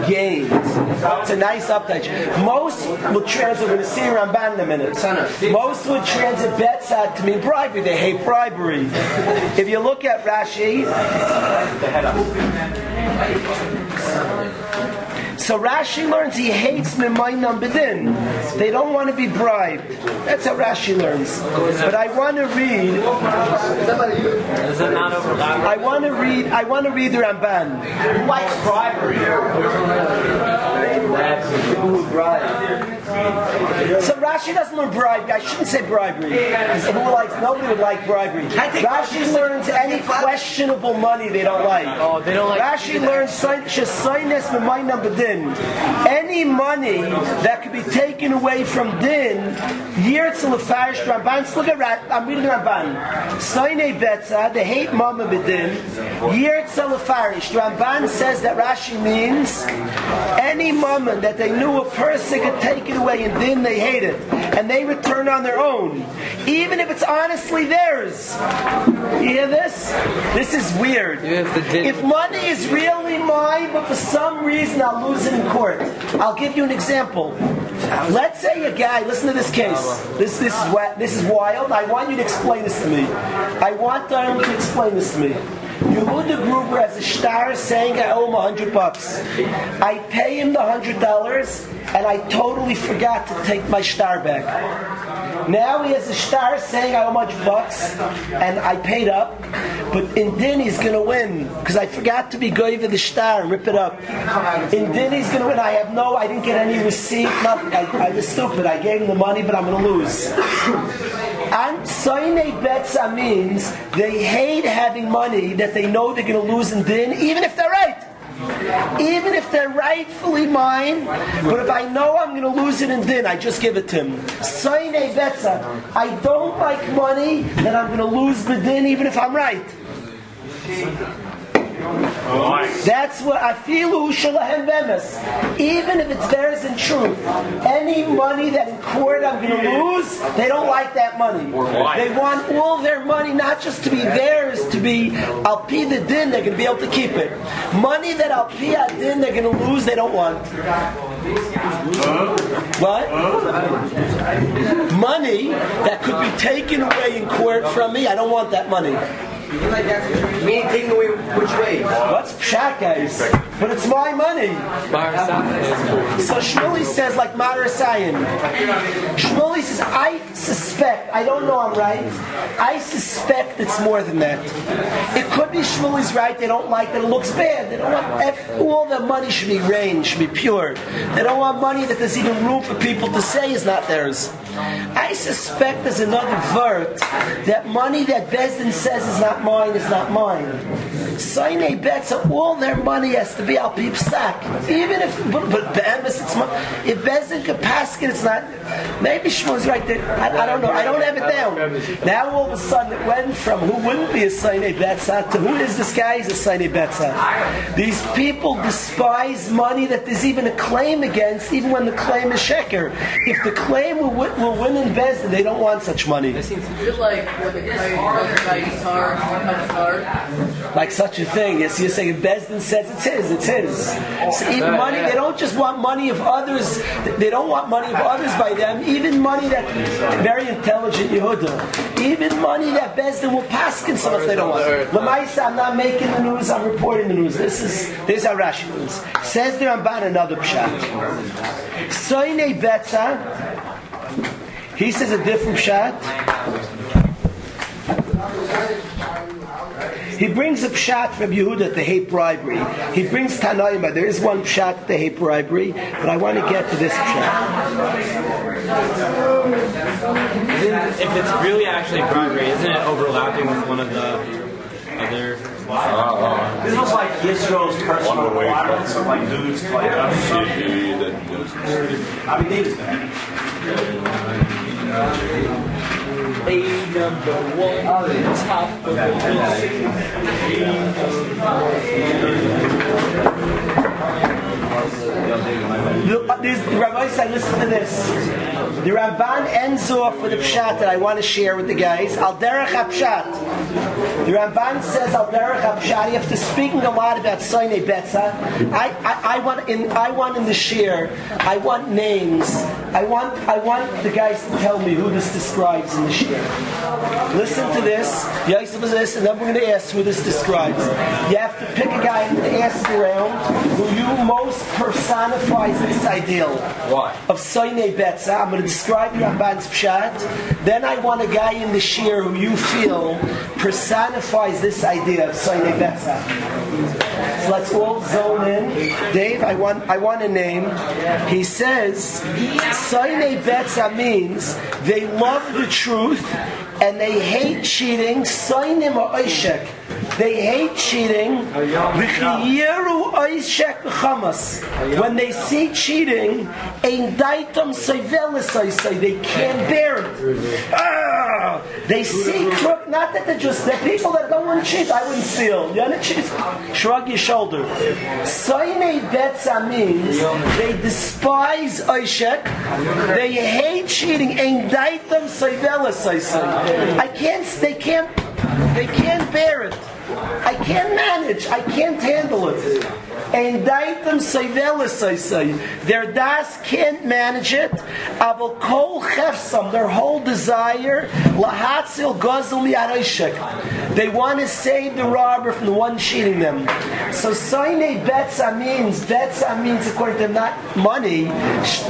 Gains. It's a nice update. Most will translate, we're going to see Ramban in a minute. Most would translate Betza to mean bribery. They hate bribery. If you look at Rashi, So Rashi learns he hates Mimainam Bedin. They don't want to be bribed. That's how Rashi learns. But I want to read. I want to read. I want to read the Ramban. Who likes bribery? So Rashi doesn't learn bribery. I shouldn't say bribery. Who likes, nobody would like bribery. Rashi learns any questionable money they don't like. Oh, they don't like. Rashi learns shesaines b'maynam b'din. Any money that could be taken away from din, yirtz lefarish Ramban. Look at Rat. I'm reading Ramban. Saine betza. They hate mama b'din. Yirtz lefarish. Ramban says that Rashi means any mama that they knew a person could take it away and din they hate it, and they return on their own, even if it's honestly theirs. You hear this? This is weird. If the din- If money is really mine, but for some reason I'll lose it in court. I'll give you an example. Let's say a guy. Listen to this case. This this is this is wild. I want you to explain this to me. I want them to explain this to me. Yehuda Gruber has a star saying I owe him a hundred bucks. I pay him the hundred dollars, and I totally forgot to take my star back. Now he has a star saying how much bucks, and I paid up, but in din he's gonna win because I forgot to be with the star and rip it up. In din he's gonna win. I have no, I didn't get any receipt, nothing. I, I was stupid. I gave him the money, but I'm gonna lose. And Soine Betza means they hate having money that they know they're going to lose in din, even if they're right. Even if they're rightfully mine, but if I know I'm going to lose it in din, I just give it to him. Soine Betza. I don't like money that I'm going to lose the din, even if I'm right. That's what I feel shalahem bemes. Even if it's theirs in truth, any money that in court I'm going to lose, they don't like that money. They want all their money not just to be theirs, to be al pi the din. They're going to be able to keep it. Money that al pi ad din they're going to lose, they don't want. What? Money that could be taken away in court from me, I don't want that money. Meaning taking away which way? What's pshat, guys? But it's my money. So Shmuley says, like Mater Sayin. Shmuley says, I suspect, I don't know I'm right, I suspect it's more than that. It could be Shmuley's right, they don't like that it looks bad. They don't want, eff- all the money should be rain, should be pure. They don't want money that there's even room for people to say is not theirs. I suspect there's another vert that money that Beis Din says is not mine is not mine. Saine bets all their money has to be al peep sack. Even if, but, but Be'emes, it's mon- if pass it, it's not. Maybe Shmuel's right there. I, I don't know. I don't have it down. Now all of a sudden it went from who wouldn't be a Saine Betzat to who is this guy? He's a Saine Betzat. These people despise money that there's even a claim against, even when the claim is sheker. If the claim will, will win in Beis Din, they don't want such money. It Is it like what the guy guitar, guitar? Like such a thing. Yes, you're saying if Bezdin says it's his, it's his. So even money, they don't just want money of others. They don't want money of others by them. Even money that very intelligent Yehuda. Even money that Bezdin will pass in some if they don't want. Lamaisa, I'm not making the news. I'm reporting the news. This is this is how Rashi news. Says the Ramban another pshat. Soine betza. He says a different pshat. He brings a pshat from Yehuda to hate bribery. He brings Tanaima. There is one pshat to hate bribery, but I want to get to this pshat. If it's really actually bribery, isn't it overlapping with one of the other? This was like Yisro's personal requirements of like dudes like us. I mean, David's A number one, top of the Look, this, the Rabbi said, listen to this. The Ramban ends off with a pshat that I want to share with the guys. Al derech pshat. The Ramban says Al Derech Abshadi, after speaking a lot about Soine Betza, I, I, I want in I want in the share, I want names. I want I want the guys to tell me who this describes in the share. Listen to this. Yosef is this, and then we're going to ask who this describes. You have to pick a guy and ask around who you most personifies this ideal Why? of Soine Betza. I'm going to describe Ramban's Pshat. Then I want a guy in the shir who you feel personifies this idea of Soine Betza. So let's all zone in. Dave, I want I want a name. He says Soine Betza means they love the truth and they hate cheating. Soinim or Oishek. They hate cheating. V'chiyeru Oishek v'chamas. When they see cheating, ein daitam soivelis they can't bear it. Ah! They see crook, not that they're just, they're people that don't want to cheat. I wouldn't steal. You want to cheat? Shrug your shoulder. Soine Betza means they despise Oishek, they hate cheating, ein daitam soivelis I can't, they can't, they can't bear it. I can't manage. I can't handle it. And daitem seivelis, I say. Their das can't manage it. Aval kol chefsam, their whole desire, lahatzil gozul mi'aroshek. They want to save the robber from the one cheating them. So soine betza means, betza means according to them, not money.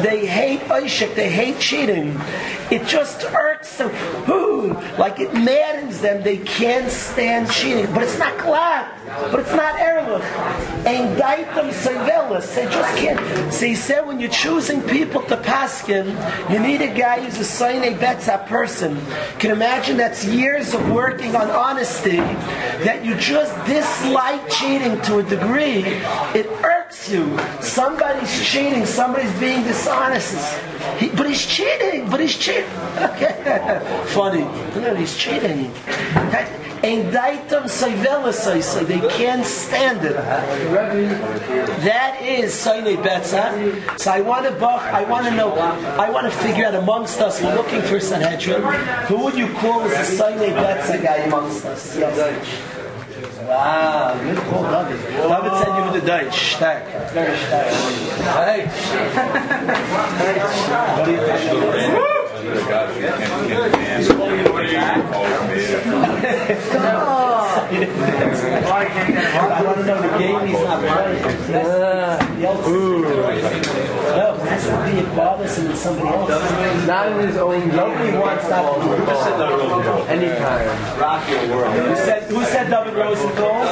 They hate oishek, they hate cheating. It just irks them. Ooh, like it maddens them. They can't stand cheating. But it's not glad. But it's not erlich. Ain't daitem sevelis. They just can't. So he said when you're choosing people to paskin, you need a guy who's a soine betza person. Can imagine that's years of working on honesty that you just dislike cheating to a degree. It irks you. Somebody's cheating. Somebody's being dishonest. He, but he's cheating. But he's cheating. Okay. Funny. No, he's cheating. Ein daitem seivelis they can't stand it. That is Soine Betza. So I want to buck, I want to know, I want to figure out amongst us, we're looking for Sanhedrin, who would you call as the Soine Betza guy amongst us? Yes. Wow, good call, David. David said you were the Deutsch. Stark. Very stark. Hey. what do you think? I want to know the game he's not playing. That's else. No, that's to be a bothersome with somebody else. Not in his own. Nobody wants that to Anytime. Rock your world. Who said, who said David Rosenthal?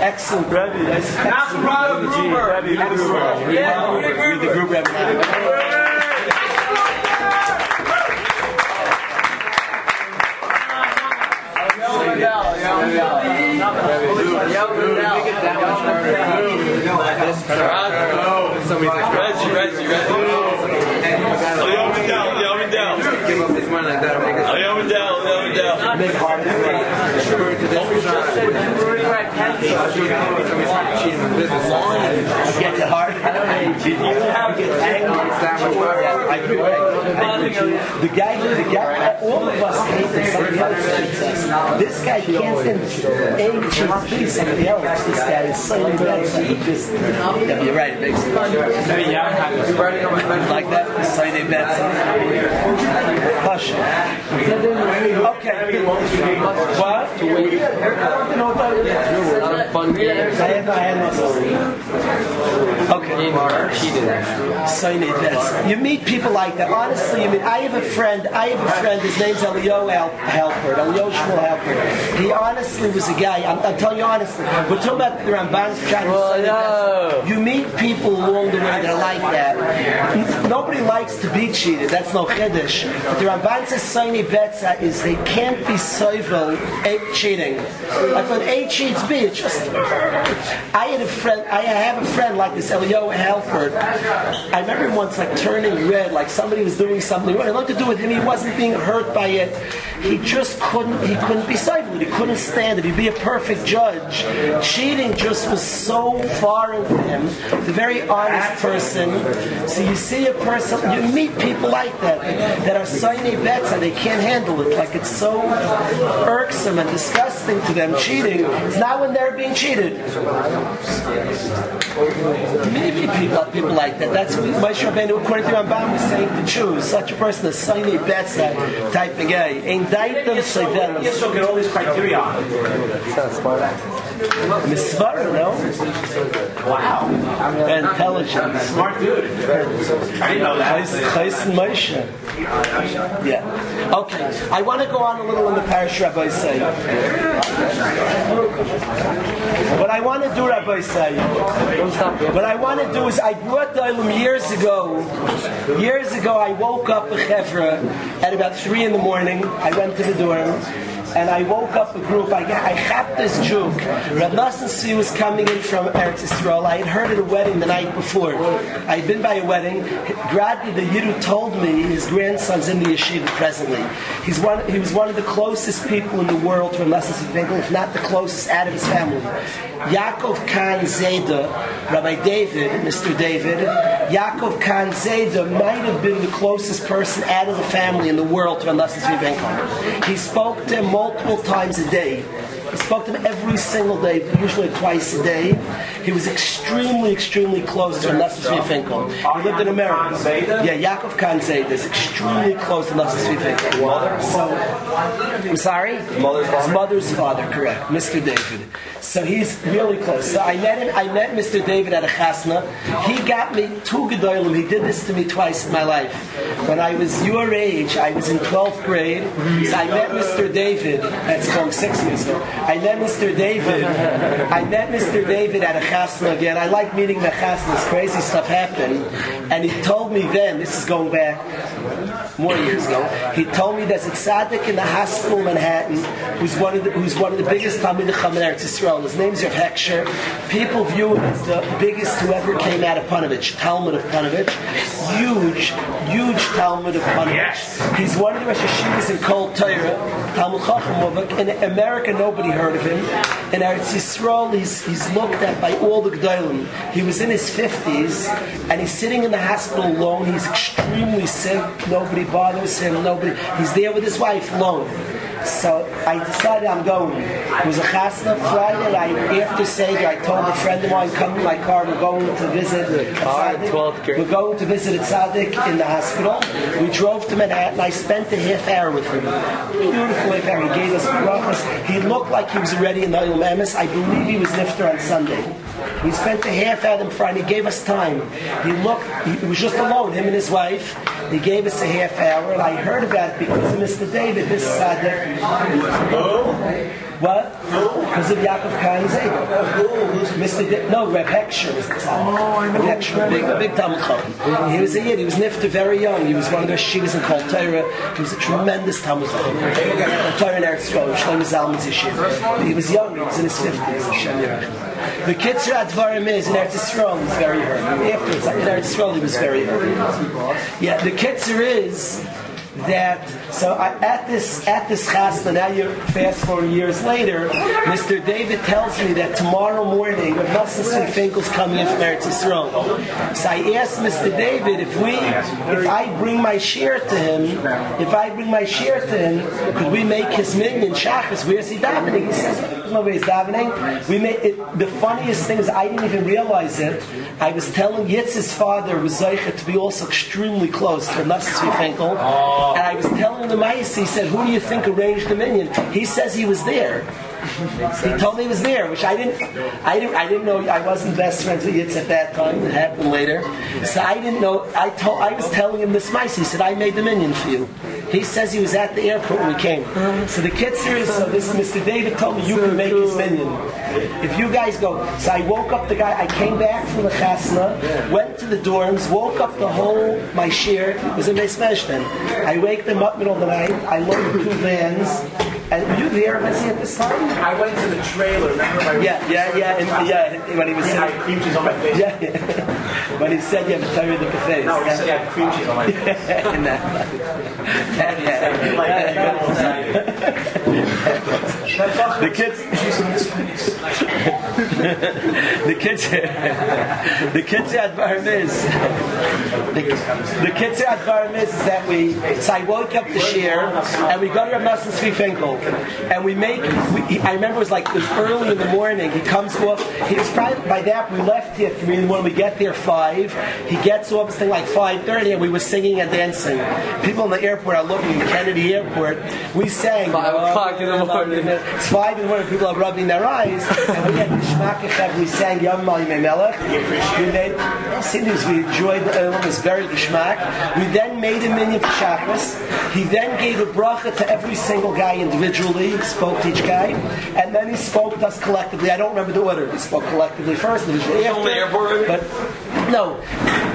Excellent, Rebbe. Excellent. Rebbe, read the group. Yeah, read the Give up this Mindell, Leo Mindell. Leo Mindell, Leo Mindell. Get it hard. The guy, the guy, all of us hate that somebody else hates us. This guy can't stand A, choose somebody else. This guy is so bad. He just, yeah, you're right, Big. Like that, Sunday bet. Hush. Okay. What? No, but- Fun games. I have, I have no. Okay. Sign it. You meet people like that. Honestly, I mean, I have a friend. I have a friend. His name's Elio Halpert. Elio Shmuel Halpert. He honestly was a guy. I'm, I'm telling you honestly. We're talking about the Ramban's Well, no. You meet people along the way that are like that. Nobody likes to be cheated. That's no chiddush. But the Ramban says Saini Betza is they can't be soivel eh, A cheating. Like when A cheats B, it's just. I had a friend. I have a friend like this, Elio Halford. I remember him once like turning red, like somebody was doing something. It had nothing to do with him. He wasn't being hurt by it. He just couldn't. He couldn't be soivel. He couldn't stand it. He'd be a perfect judge. Cheating just was so foreign to him. The very honest person. So you see a person, you meet people like that that are signing bets and they can't handle it. Like it's so irksome and disgusting. Disgusting to them, cheating. It's not when they're being cheated. Maybe people, people like that. That's what Moshe Rabbeinu, according to Ramban, was saying to choose such a person as Saini Betza type of guy. Ain't daitem sevelis. Yes, so get all these criteria. It's not smart. Misvara, no? Wow. Intelligent. Smart dude. I know that. Chais and Moshe. Yeah. Okay. I want to go on a little in the parish, Rabbi say. What I want to do, Rabbi say, what I want to do is I brought the Ilum years ago. Years ago, I woke up a chevra at about three in the morning. I went to the dorm. And I woke up a group. I, I had this joke. Nosson Tzvi was coming in from Eretz Yisrael. I had heard at a wedding the night before. I had been by a wedding. Gradly, the Yiddu told me his grandson's in the yeshiva presently. He's one, he was one of the closest people in the world to Nosson Tzvi if not the closest out of his family. Yaakov Khan Zeda, Rabbi David, Mr. David, Yaakov Khan Zeda might have been the closest person out of the family in the world to Nosson Tzvi He spoke to him multiple times a day. He spoke to him every single day, usually twice a day. He was extremely, extremely close to Nosson Tzvi He lived in America. Yeah, Yaakov Khan Zeda is extremely close to Tzvi Finkel. So, I'm sorry? His mother's father, correct, Mr. David. So he's really close. So I met him. I met Mr. David at a chasna. He got me two gedolim. He did this to me twice in my life. When I was your age, I was in 12th grade. So I met Mr. David. That's going six years ago. I met Mr. David. I met Mr. David at a chasna again. I like meeting the chasnas. Crazy stuff happened, and he told me then. This is going back more years ago. He told me there's a tzaddik in the hospital in Manhattan who's one of the, who's one of the biggest Chacham in Eretz Yisrael. His name's Rav Heksher. People view him as the biggest who ever came out of Panovich, Talmud of Panovich. Huge, huge Talmud of Panovich. He's one of the Rosh Hashivas in Kol Torah, Talmid Chacham. In America, nobody heard of him. In Eretz Yisrael, he's, he's looked at by all the Gdolim. He was in his 50s, and he's sitting in the hospital alone. He's extremely sick. Nobody bothers him. Nobody. He's there with his wife alone. So I decided I'm going. It was a chasna Friday. I, after Seder, I told a friend of mine, come in my car, we're going to visit a car tzaddik. 12th. We're going to visit a tzaddik in the hospital. We drove to Manhattan. I spent a half hour with him. Beautiful half hour. He gave us brachas. He looked like he was already in the Oil Emes. I believe he was nifter on Sunday. We spent a half hour in Friday. He gave us time. He looked, he was just alone, him and his wife. He gave us a half hour, and I heard about it because of Mr. David, this tzaddik. What? Because of Yaakov Zayda. Mr. Da- no, Reb Heksher was the tzaddik. Oh, Reb Heksher, big, big Talmid Chacham. He was a yid. He was nifter very young. He was one of the shivas in Kol Torah. He was a tremendous Talmid Chacham. Torah in Eretz Yisrael, Shlomo Zalman's yeshiva. He was young. He was in his fifties. The Kitzur Advarim is in Eretz Yisrael. He was very hurt. Afterwards, in Eretz Yisrael, he was very hurt. Yeah, the Kitzur is that so at this at this chasna now you fast forward years later Mr. David tells me that tomorrow morning Nosson Finkel's coming in from Eretz Yisrael so I asked Mr. David if we if I bring my share to him if I bring my share to him could we make his minyan shachas where's he davening he says there's no way davening we made it, the funniest thing is I didn't even realize it I was telling Yitz's father was to be also extremely close to Nosson Finkel and I was telling the mice, he said, who do you think arranged the minyan? He says he was there. He told me he was there, which I didn't, I didn't, I didn't know. I wasn't best friends with Yitz at that time. It happened later, so I didn't know. I told, I was telling him this mice. He said, "I made the minyan for you." He says he was at the airport when we came. So the kitzur is, so this Mr. David told me you can make his minyan if you guys go. So I woke up the guy. I came back from the chasna, went to the dorms, woke up the whole my share was in Beis Meshten. I wake them up middle of the night. I loaded two vans. And were you there, Messi, at this time? I went to the trailer, remember my Yeah, yeah, yeah, and, yeah. When he was I had saying, cream cheese on my face. yeah, yeah. when he said you have to tell you the cafes. No, he said I had cream cheese on my face. And that- the kids, the kids, the kids at Bar Miz, the, kids at Bar Miz is that we. So I woke up the share and we go to Rav Tzvi Finkel and we make. We, I remember it was like it was early in the morning. He comes off. He was probably by that we left here three the morning. We get there five. He gets off this thing like five thirty, and we were singing and dancing. People in the airport are looking. Kennedy Airport. We sang. Five o'clock in the morning. It's five in the. People are rubbing their eyes, and we had Gishmak Echad. We sang Yom Mali Melech. We made Sindus. We enjoyed. Uh, it was very Gishmak. We then made a minyan for Shabbos. He then gave a bracha to every single guy individually. Spoke to each guy, and then he spoke to us collectively. I don't remember the order. He spoke collectively first, individually after. But no,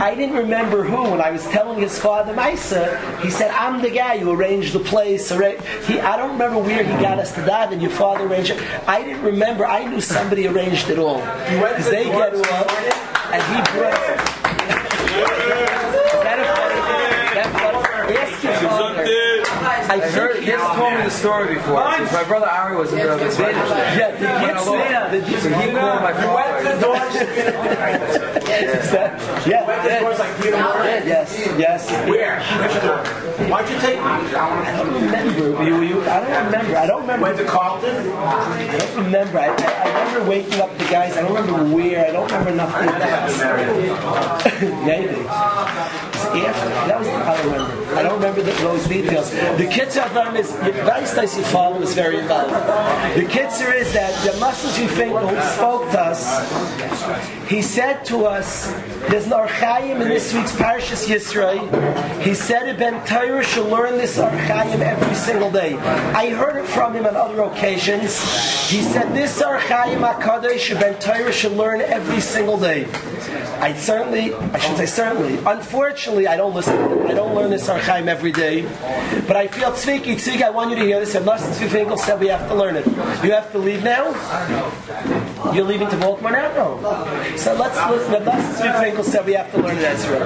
I didn't remember who. When I was telling his father Maisa, he said, "I'm the guy who arranged the place." He, I don't remember where he got us to dive, and your father arranged it. I didn't remember. I knew somebody arranged it all because they get off, and he brought. Is that a funny thing? That funny? Ask your father. I I heard, think he he has told me the story before. My brother Ari was a bit of a Yeah, the gets there. The, So he called my father. That- yeah. Yes. Yes. Where? Why'd you take me? I don't remember. You, you, I don't remember. I don't remember. Went to Carlton? I don't remember. I, I, I remember waking up the guys. I don't remember where. I don't remember nothing. Maybe. It's after. That was. I remember. I don't remember the, those details. The kitzur them is very nice. Your father was very involved. The kitzur is that the you think who spoke to us. He said to us, "There's an Ohr HaChaim in this week's Parashas Yisro." He said, "A ben Torah should learn this Ohr HaChaim every single day." I heard it from him on other occasions. He said, "This Ohr HaChaim hakadosh, ben Torah should learn every single day." I certainly, I should say certainly. Unfortunately, I don't listen. I don't learn this Ohr HaChaim every day, but I feel tzviki, tzviki. I want you to hear this. And Nosson Tzvi Finkel said we have to learn it. You have to leave now. You're leaving to Baltimore now? No. So let's listen. Reb Nosson Tzvi Finkel said we have to learn it Ezra.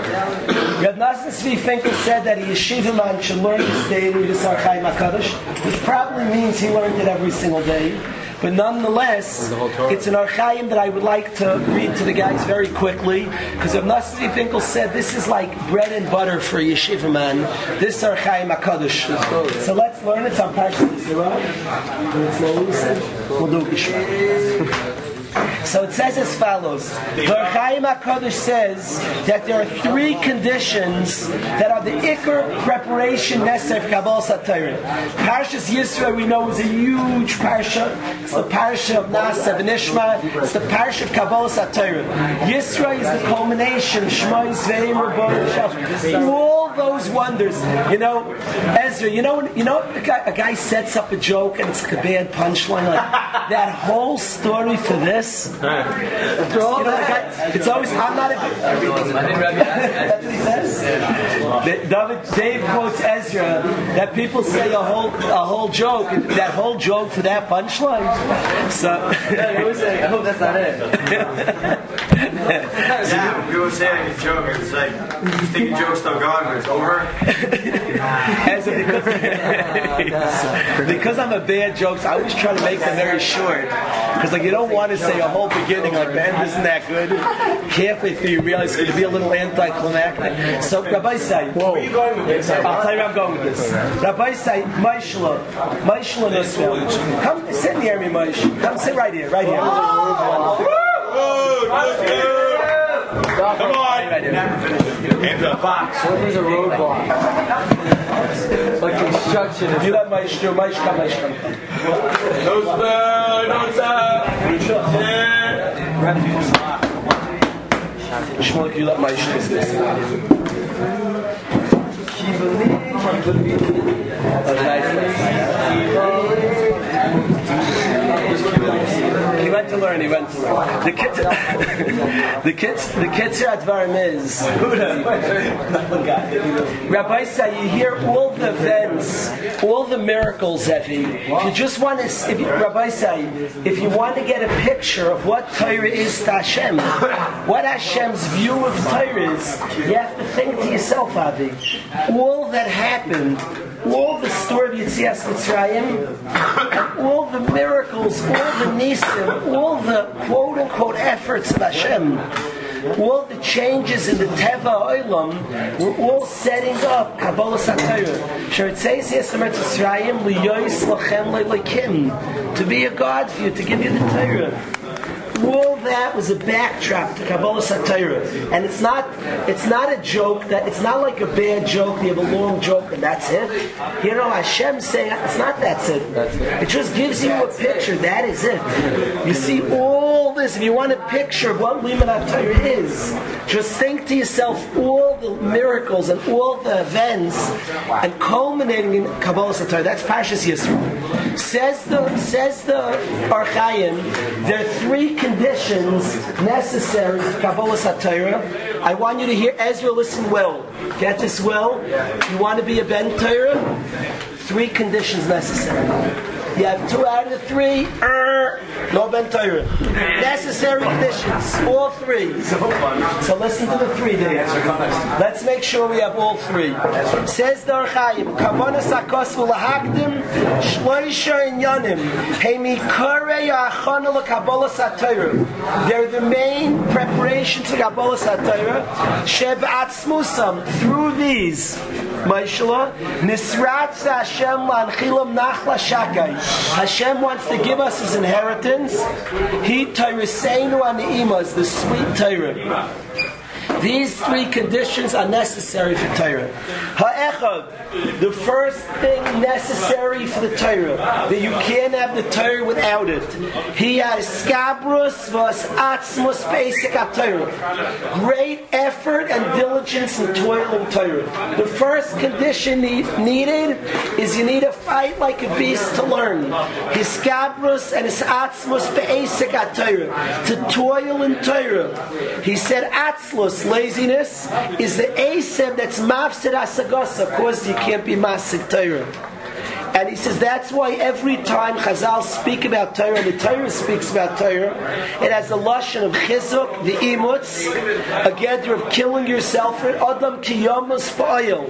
Reb Nosson Tzvi Finkel said that a yeshiva man should learn this daily, this Archaim HaKadosh, which probably means he learned it every single day. But nonetheless, it's an Ohr HaChaim that I would like to read to the guys very quickly, because Reb Nosson Finkel said this is like bread and butter for a yeshiva man. This Ohr HaChaim HaKadosh. So let's learn it. It's on Parashat listen. We'll do Gishmak. So it says as follows. Chaim HaKadosh says that there are three conditions that are the ikr preparation necessary for Kabbalas HaTorah. Parashas Yisro we know is a huge parasha. It's the parasha of Nasa and. It's the parasha of Kabbalas HaTorah. Yisro is the culmination Shema Rabbah, Shalom. All those wonders. You know, Ezra, you know, you know, a guy, a guy sets up a joke and it's like a bad punchline. Like that whole story for this. You know, the guy, it's always. I'm not a. That's what he says. That David, Dave quotes Ezra that people say a whole a whole joke. That whole joke for that punchline. So. I hope that's not it. Yeah, people say like a joke. It's like, you think your joke's still going, but it's over. Because, because I'm a bad jokes, I always try to make them very short. Because like you don't want to say a whole beginning like the end isn't that good. Halfway through you realize it's going to be a little anticlimactic. So Rabbi say, whoa, Where are you going with this? I'll tell you where I'm going with this. Rabbi say, Maishla, Maishla Nusfeld. Come sit near me, Maish. Come sit right here, right here. Come on. Right here. Hands up. There's a roadblock. like construction. You let my shoe, my shoe, my shoe. No spell, no time. Ich mag you He went to learn. He went to learn. The kids, the kids, the kids here at Dvarim is. Rabbi say you hear all the events, all the miracles, Effie. If you just want to, if you, Rabbi say, if you want to get a picture of what Torah is to Hashem, what Hashem's view of Torah is, you have to think to yourself, Avi. All that happened all the story of Yitzias Mitzrayim, all the miracles, all the nisim, all the quote-unquote efforts of Hashem, all the changes in the Teva Olam were all setting up Kabbalas HaTorah. Sure, it says here, Eretz Yisrael, Liyois Lachem Leikim, to be a God for you, to give you the Torah all that was a backdrop to Kabbalas HaTorah. And it's not it's not a joke that it's not like a bad joke, you have a long joke and that's it. You know, Hashem saying it's not that's it. It just gives you a picture, that is it. You see all this, if you want to picture what Limud Torah is, just think to yourself all the miracles and all the events and culminating in Kabbalah Satira. That's Pashas Yisrael. Says the says the Archaim, there are three conditions necessary for Kabbalah Satira. I want you to hear Ezra listen well. Get this well. You want to be a Ben Torah? Three conditions necessary. You have two out of the three. Er, no ben Torah. Necessary conditions. All three. So listen to the three there. Let's make sure we have all three. Says the Ohr HaChaim, Kavonas Akos Ulahakdim, Shloisha and Yonim, Hemi Kare Achana LaKabbalah Satayra. They're the main preparation to Kabbalas HaTorah. Sheb Atzmusam, through these, Maishala, Nisrat Hashem Lanchilam Nachla Shakai. Hashem wants to give us his inheritance. He Tyrseinu Ani'imas, the sweet Torah. These three conditions are necessary for Torah. Ha'echad, the first thing necessary for the Torah, that you can't have the Torah without it. He has skabrus vas atzmus basic Torah. Great effort and diligence in toil in Torah. The first condition need, needed is you need to fight like a beast to learn. His skabrus and his atzmus basic Torah. To toil in Torah. He said atzlus, laziness, is the asem that's asagasa, cause you can't be masig Torah. And he says that's why every time Chazal speak about Torah, the Torah speaks about Torah, it has the lashon of chizuk, the imuts, a gather of killing yourself for Adam kiyamus fa'il.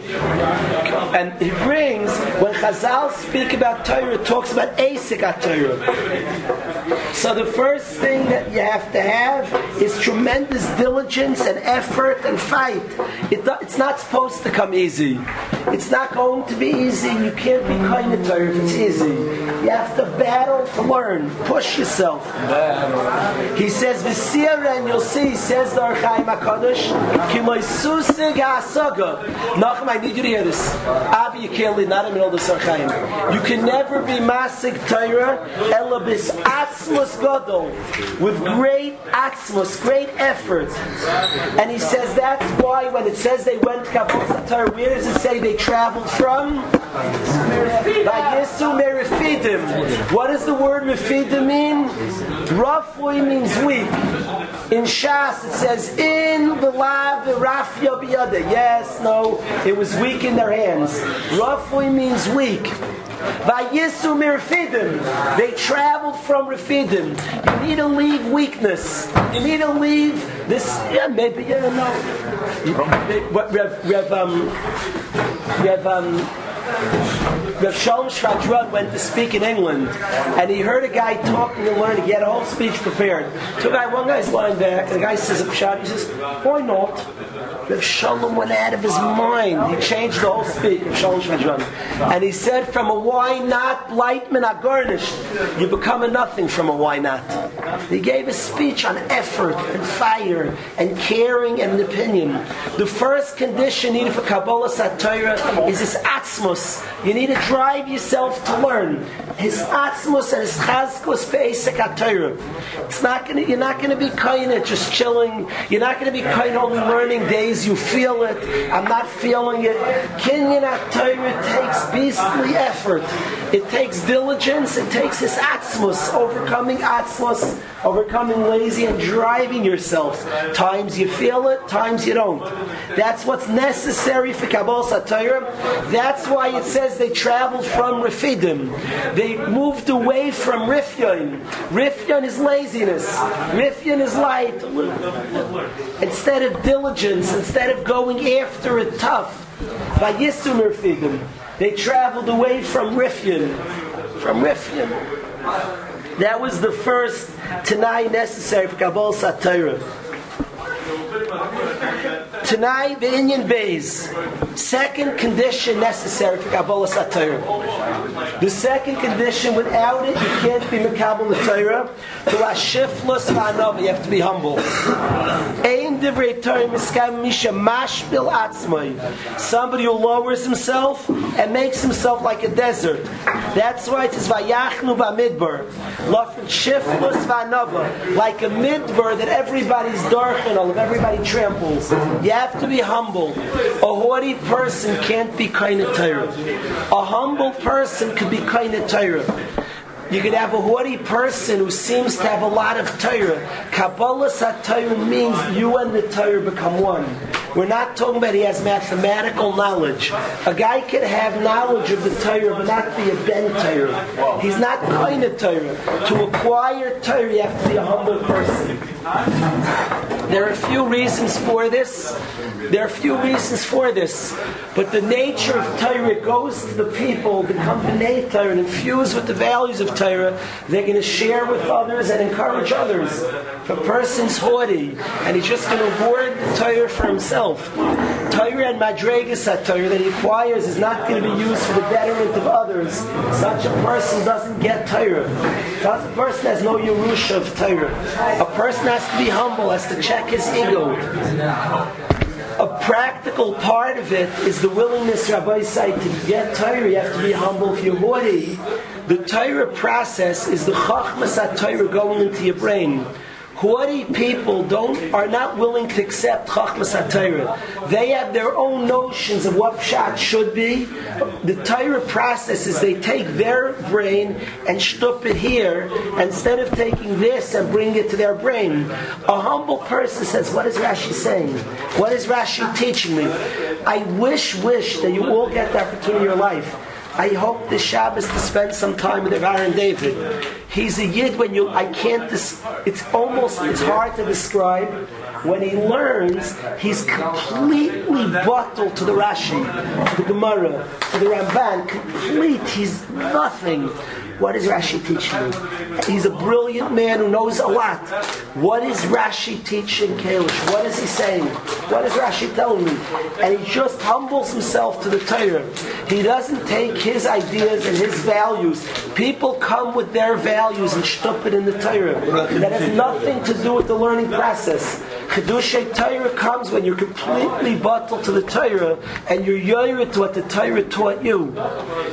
And he brings, when Chazal speak about Torah, talks about asik Torah. So the first thing that you have to have is tremendous diligence and effort and fight. It, it's not supposed to come easy. It's not going to be easy. You can't be kind of Torah if it's easy. You have to battle to learn. Push yourself. He says, V'sira, and you'll see, says the Ohr HaChaim HaKadosh, Kimoi susig ha'asaga. Nachum, I need you to hear this. Avi, you can't leave, not in the middle of Ohr HaChaim. You can never be masig Torah, elabis atzmus gadol, with great atzmus, great effort. And he says that's why when it says they went Torah, where does it say they traveled from? Vayisu merifidim. What does the word mefidim mean? Roughly means weak. In Shas it says in the lav rafya biyada. Yes, no, it was weak in their hands. Roughly means weak. They traveled from Refidim. You need to leave weakness. You need to leave this. Yeah, maybe don't know. We have, we have um, we have um. Rav Shalom Shvadron went to speak in England, and he heard a guy talking and learning. He had a whole speech prepared. Two guy, one guy's lying back, and the guy says, "Pshat." He says, "Why not?" Rav Shalom went out of his mind. He changed the whole speech. Rav Shalom Shvadron, and he said, "From a why not lightman a garnished, you become a nothing from a why not." He gave a speech on effort and fire and caring and an opinion. The first condition needed for Kabbalas HaTorah is this atzmos. You need to drive yourself to learn. His atzmus and his chazkus be'esek HaTorah. It's not gonna, you're not going to be kind of just chilling. You're not going to be kind only learning days you feel it. I'm not feeling it. Kinyan HaTorah takes beastly effort. It takes diligence. It takes his atzmus, overcoming atzmus, overcoming lazy and driving yourself. Times you feel it, times you don't. That's what's necessary for Kabbalas HaTorah. That's why it says they traveled from Refidim. They moved away from Rifyon. Rifyon is laziness. Rifyon is light. Instead of diligence, instead of going after it tough. Vayisum Refidim. They traveled away from Rifyon. From Rifyon. That was the first Tanai necessary for Kabbalah Satira. The Indian Bays. Second condition necessary for Kabbalah Satira. The second condition, without it, you can't be Makabal Satira. To Ashiflus Vanova, you have to be humble. Ein divrei Torah miskam misha mashbil atzmai. Somebody who lowers himself and makes himself like a desert. That's why it says Vayachnu Bamidbar. Lafin Shiflus Vanova. Like a midbar that everybody's all of everybody tramples. You have to be humble. A haughty person can't be kind of Torah. A humble person could be kind of Torah. You could have a haughty person who seems to have a lot of Torah. Kabbalah Satayr means you and the Torah become one. We're not talking about he has mathematical knowledge. A guy can have knowledge of the Torah but not be a Ben Torah. He's not kind of Torah. To acquire Torah, you have to be a humble person. There are a few reasons for this. There are a few reasons for this. But the nature of Torah goes to the people, become B'nai Torah, and infused with the values of Torah. They're going to share with others and encourage others. If a person's haughty and he's just going to hoard the Torah for himself, Torah and Madregas Torah that he acquires is not going to be used for the betterment of others. Such a person doesn't get Torah. Such a person has no Yerusha of Torah. A person has to be humble, has to check his ego. A practical part of it is the willingness, Rabbi said, to get Torah. You have to be humble. If you're haughty, the Torah process is the Chachmas Torah going into your brain. Haughty people don't are not willing to accept Chachmas HaTorah. They have their own notions of what Pshat should be. The Torah process is they take their brain and shtup it here instead of taking this and bring it to their brain. A humble person says, what is Rashi saying? What is Rashi teaching me? I wish, wish that you all get the opportunity in your life I hope this Shabbos to spend some time with Aaron David. He's a yid when you, I can't, dis, it's almost, it's hard to describe. When he learns, he's completely bottled to the Rashi, to the Gemara, to the Ramban, complete, he's nothing. What is Rashi teaching me? He's a brilliant man who knows a lot. What is Rashi teaching Kalish? What is he saying? What is Rashi telling me? And he just humbles himself to the Torah. He doesn't take his ideas and his values. People come with their values and shtup it in the Torah. That has nothing to do with the learning process. Kedushay Torah comes when you're completely bottled to the Torah and you're yoyer to what the Torah taught you.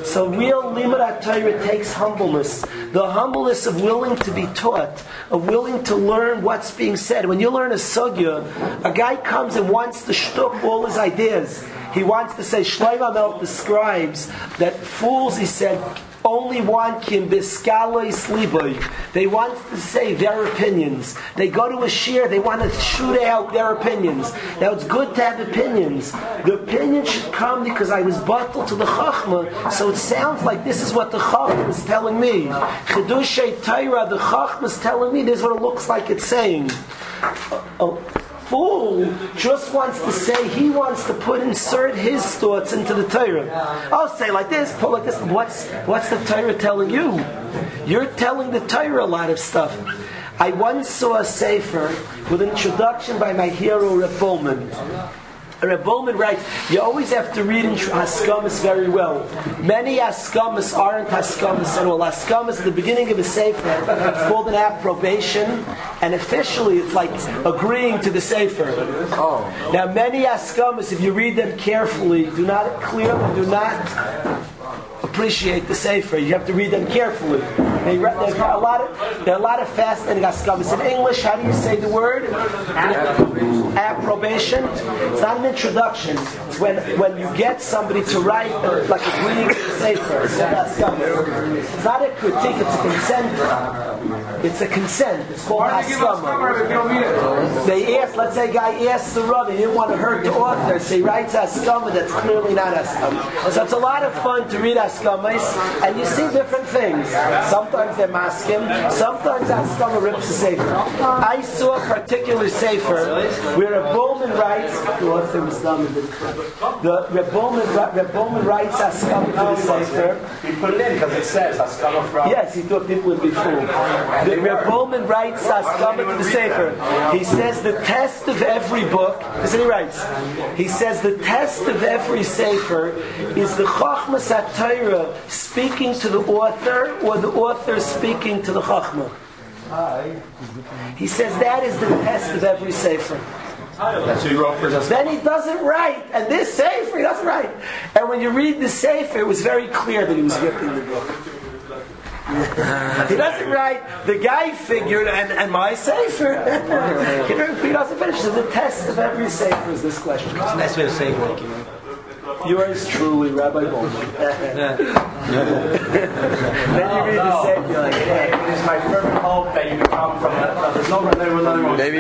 So real limud Torah takes humbleness. The humbleness of willing to be taught, of willing to learn what's being said. When you learn a sugya, a guy comes and wants to shtup all his ideas. He wants to say, Shlomo describes that fools, he said, only want kim biskaloi sliboy. They want to say their opinions. They go to a shir, they want to shoot out their opinions. Now it's good to have opinions. The opinion should come because I was bottled to the chachma, so it sounds like this is what the chachma is telling me. Chedushay Taira, the chachma is telling me this is what it looks like it's saying. Oh, fool just wants to say he wants to put insert his thoughts into the Torah. I'll say like this, put like this. What's what's the Torah telling you? You're telling the Torah a lot of stuff. I once saw a sefer with an introduction by my hero Reb. Reb Bowman writes, you always have to read in Haskamas very well. Many Haskamas aren't Haskamas at all. Haskamas at the beginning of a Sefer, it's called an approbation, and officially it's like agreeing to the Sefer. Oh. Now many Haskamas, if you read them carefully, do not clear them, do not appreciate the Sefer. You have to read them carefully. They, there are a lot of there are a lot of fascinating haskamas in English. How do you say the word? Approbation. It's not an introduction. It's when when you get somebody to write uh, like agreeing to the Sefer. It's not It's not a critique. It's a consent. It's a consent. It's called haskama. They ask. Let's say a guy asks the rabbi. He didn't want to hurt the author, so he writes haskama that's clearly not haskama. So it's a lot of fun to read and you see different things. Sometimes they're maskim, sometimes Haskama rips the Sefer. I saw a particular Sefer where a Bowman writes, the author was the Reb Bowman, Reb Bowman writes Haskama to the Sefer. He put it in because it says Haskama from. Yes, he thought people would be fooled. The Reb Bowman writes Haskama to the Sefer. He says the test of every book, this is what he writes. He says the test of every Sefer is the Chachmas HaTorah speaking to the author or the author speaking to the Chachma. He says that is the test of every Sefer. That's who he wrote for us. Then he doesn't write, and this Sefer he doesn't write. And when you read the Sefer, it was very clear that he was ripping the book. he doesn't write. The guy figured, and, and my Sefer. he doesn't he doesn't finish. So the test of every Sefer is this question. That's where the safe one came in. Yours truly, Rabbi Goldman. then you read the Sefer, you're like, hey. It is my fervent hope that you come from that. There's no another another one. Maybe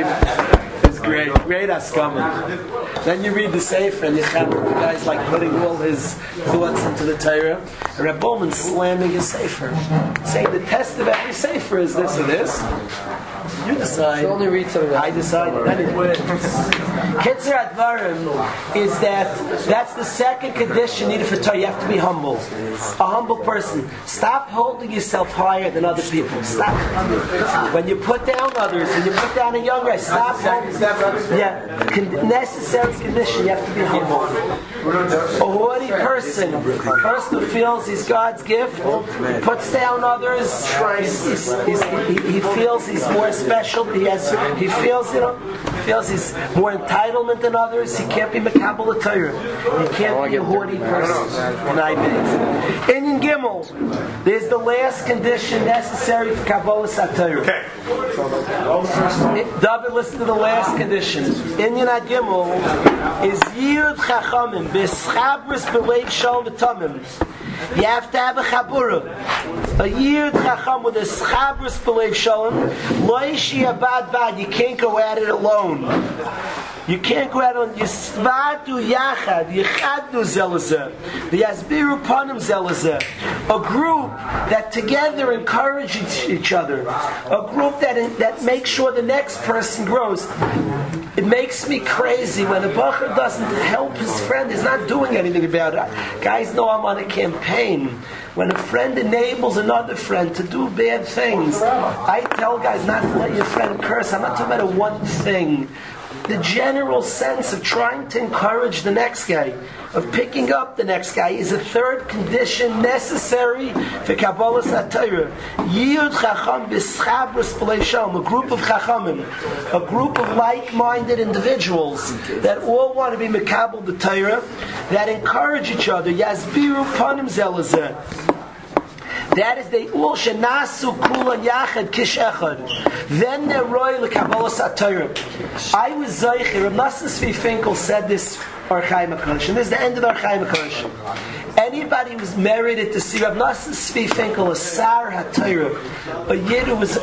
It's great. Great Askama. Then you read the Sefer and you have the guy's like putting all his thoughts into the Torah. And Reb Bowman slamming his Sefer. Saying the test of every Sefer is this or this. You decide. you only read some of I that. decided. Then it wins. Kitzer Advarim is that that's the second condition needed for Torah. You have to be humble. A humble person. Stop holding yourself higher than other people. Stop. When you put down others, when you put down a young guy, stop holding. Yeah, con- necessary condition. You have to be humble. A haughty person, a person who feels he's God's gift, puts down others. He's, he's, he's, he, he feels he's more special. He has. He feels you know. Feels he's more entitlement than others. He can't be Makabal Torah. He can't be a haughty person. And I mean, in Gimel, there's the last condition necessary for Kabbalah Satira. David, listen to the last condition. Inyan Gimel is Yud Chachamim b'schabris b'leiv shal v'tamim. You have to have a chabura. A Yud Chacham with a schabris b'leiv shalom. Lo yishia bad bad. You can't go at it alone. You can't go out on Yisvadu Yachad, Yichadu Zelazah, the Yasbiru Panim Zelazah, a group that together encourage each, each other, a group that that makes sure the next person grows. It makes me crazy when a bacher doesn't help his friend, he's not doing anything about it. Guys know I'm on a campaign. When a friend enables another friend to do bad things, I tell guys not to let your friend curse. I'm not talking about a one thing the general sense of trying to encourage the next guy, of picking up the next guy, is a third condition necessary for Kabbalah Satira. Yiyud Chacham B'Schabris B'Leisham, a group of Chachamim, a group of like-minded individuals that all want to be Mekabel the Torah, that encourage each other. Yasbiru Panim Zelazeh. That is they all shenasu kulan yachad kish echad. Then they're royal lekabbalah satayrim. I was zeicher. Nassim Tzvi Finkel said this Archaim HaKadosh, and this is the end of the Archaim HaKadosh. Anybody who's merited to see Rav Nassim Tzvi Finkel, a sar hatayrim, a yid was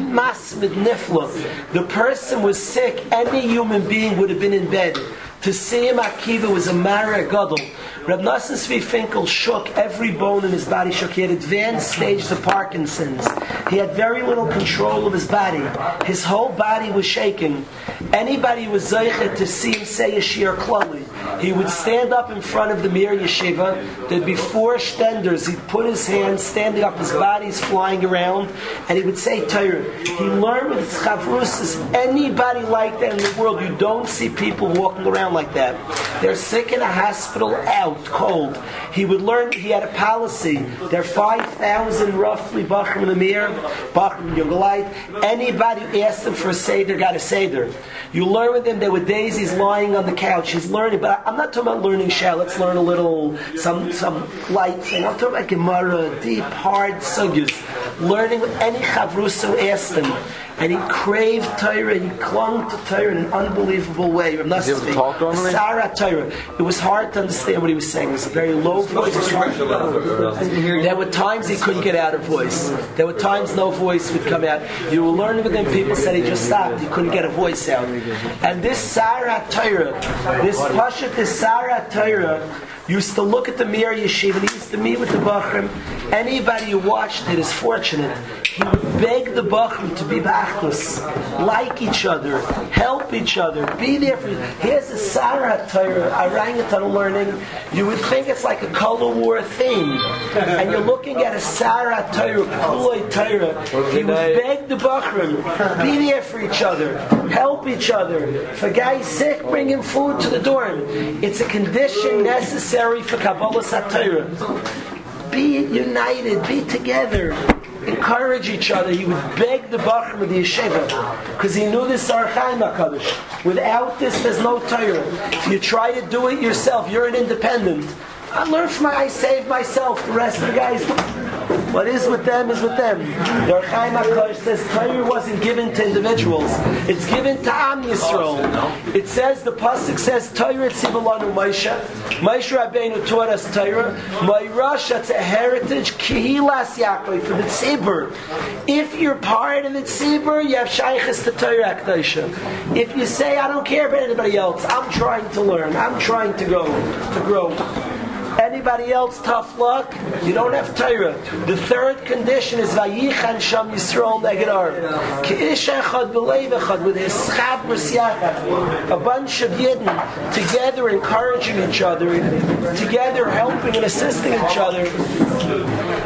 mas mit nifla. The person was sick. Any human being would have been in bed. To see him, Akiva was a Mara Gadol. Reb Nosson Tzvi Finkel shook every bone in his body. Shook. He had advanced stage of Parkinson's. He had very little control of his body. His whole body was shaking. Anybody was zeichet to see him say a shir klali. He would stand up in front of the Mir Yeshiva. There'd be four stenders. He'd put his hands standing up. His body's flying around, and he would say Torah. He learned with his chavrusas. Anybody like that in the world, you don't see people walking around like that. They're sick in a hospital, out cold. He would learn. He had a policy. There are five thousand roughly bachrim in the Mir, Yogalite. Anybody asked them for a seder got a seder. You learn with him. There were days he's lying on the couch. He's learning, but I'm not talking about learning shell. Let's learn a little, some some light thing. I'm talking about Gemara, deep, hard sugyas. Learning with any chavrus who asked him. And he craved Torah, he clung to Torah in an unbelievable way. Rav he able to Nassim, talk normally? Sarah Torah. It was hard to understand what he was saying. It was a very low voice. There were times he couldn't get out of voice. There were times no voice would come out. You were learning with him, people said he just stopped. He couldn't get a voice out. And this Sarah Torah, this Pashat, this Sarah Torah, used to look at the Mir Yeshiva, and he used to meet with the Bachrim. Anybody who watched it is fortunate. He would beg the Bachrim to be Bachlus, like each other, help each other, be there for you. Here's a Sarah orangutan learning. You would think it's like a color war theme. And you're looking at a Sarah Torah, Kuloi Torah. He would beg the Bachrim, be there for each other, help each other. If a guy's sick, bring him food to the dorm. It's a condition necessary for Kabbalah Satira. Be united, be together, encourage each other. He would beg the Bachrim of the yeshiva because he knew this Archaim HaKadosh. Without this, there's no Torah. You try to do it yourself, you're an independent. I learned from my, I saved myself. The rest of the guys, what is with them is with them. The Archaim HaKadosh says Torah wasn't given to individuals. It's given to Am Yisrael. It says, the Pasuk says, Torah Tzibalanu Moshe. Moshe Rabbeinu taught us Torah. Moirash, that's a heritage, Kihilas Yaakov, for the Tzibur. If you're part of the Tzibur, you have Shaykhis to Torah HaKadosh. If you say, I don't care about anybody else, I'm trying to learn, I'm trying to go, to grow. Anybody else, tough luck. You don't have Torah. The third condition is Vayichan Sham Yisrael Neged Arv. Ki'ish Echad B'leiv Echad with his Schad A bunch of Yidden together encouraging each other, together helping and assisting each other.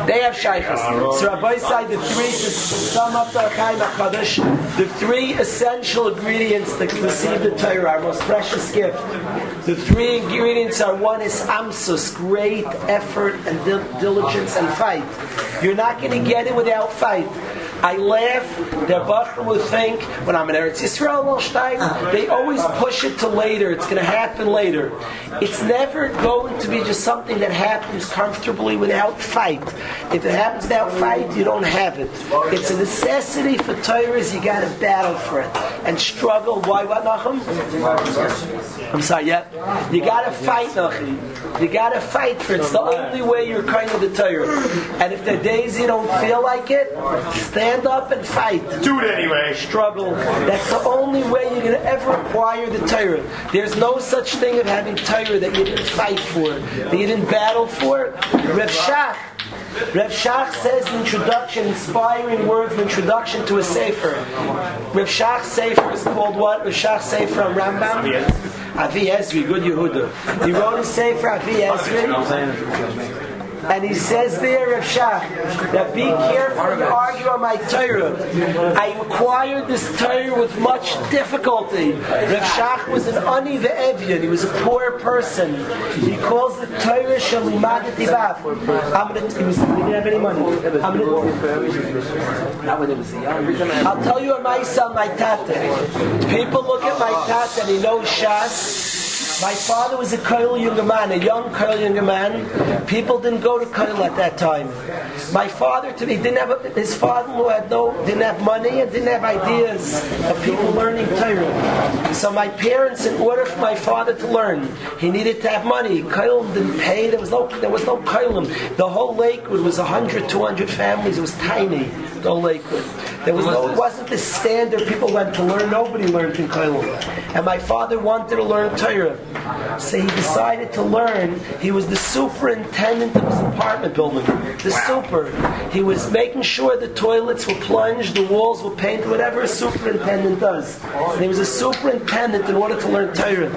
They have shaykhs. So Rabbi said the three to sum up the Ohr HaChaim HaKadosh, the three essential ingredients that receive the Torah, our most precious gift. The three ingredients are one is amsus, great effort and dil- diligence and fight. You're not going to get it without fight. I laugh. Their Bachar will think when I'm in Eretz Yisrael, Wolstein, they always push it to later. It's going to happen later. It's never going to be just something that happens comfortably without fight. If it happens without fight, you don't have it. It's a necessity for Torahs. You got to battle for it and struggle. Why? What, Nachum? I'm sorry. Yeah, you got to fight, Nachum. You got to fight for it. It's the only way you're kind of the Torah. And if there are days you don't feel like it, stand up and fight. Do it anyway. Struggle. That's the only way you're going to ever acquire the Torah. There's no such thing of having Torah that you didn't fight for, that you didn't battle for. Rev Shach. Rev Shach says in introduction, inspiring word of introduction to a Sefer. Rev Shach Sefer is called what? Rev Shach Sefer on Rambam? Avi Ezri, good Yehuda. He wrote a Sefer, Avi Ezri. And he says there, Rav Shach, that be careful to argue on my Torah. I acquired this Torah with much difficulty. Rav Shach was an ani ve'evian. He was a poor person. He calls the Torah shalimad tibaf. I'm gonna, he, was, didn't have any money. I'm gonna, not when he was. I'll tell you my son, my tata. People look at my tata and he knows Shas. My father was a Koil younger man, a young Koil younger man. People didn't go to Koil at that time. My father, to me, didn't have his father-in-law had no, didn't have money and didn't have ideas of people learning Torah. So my parents, in order for my father to learn, he needed to have money. Koil didn't pay. There was no, there was no Koilim. The whole Lakewood was 100, 200 families. It was tiny. Whole Lakewood. There was no, it wasn't the standard people went to learn. Nobody learned in Koilim. And my father wanted to learn Torah. So he decided to learn. He was the superintendent of his apartment building. The super. He was making sure the toilets were plunged, the walls were painted, whatever a superintendent does. And he was a superintendent in order to learn Torah.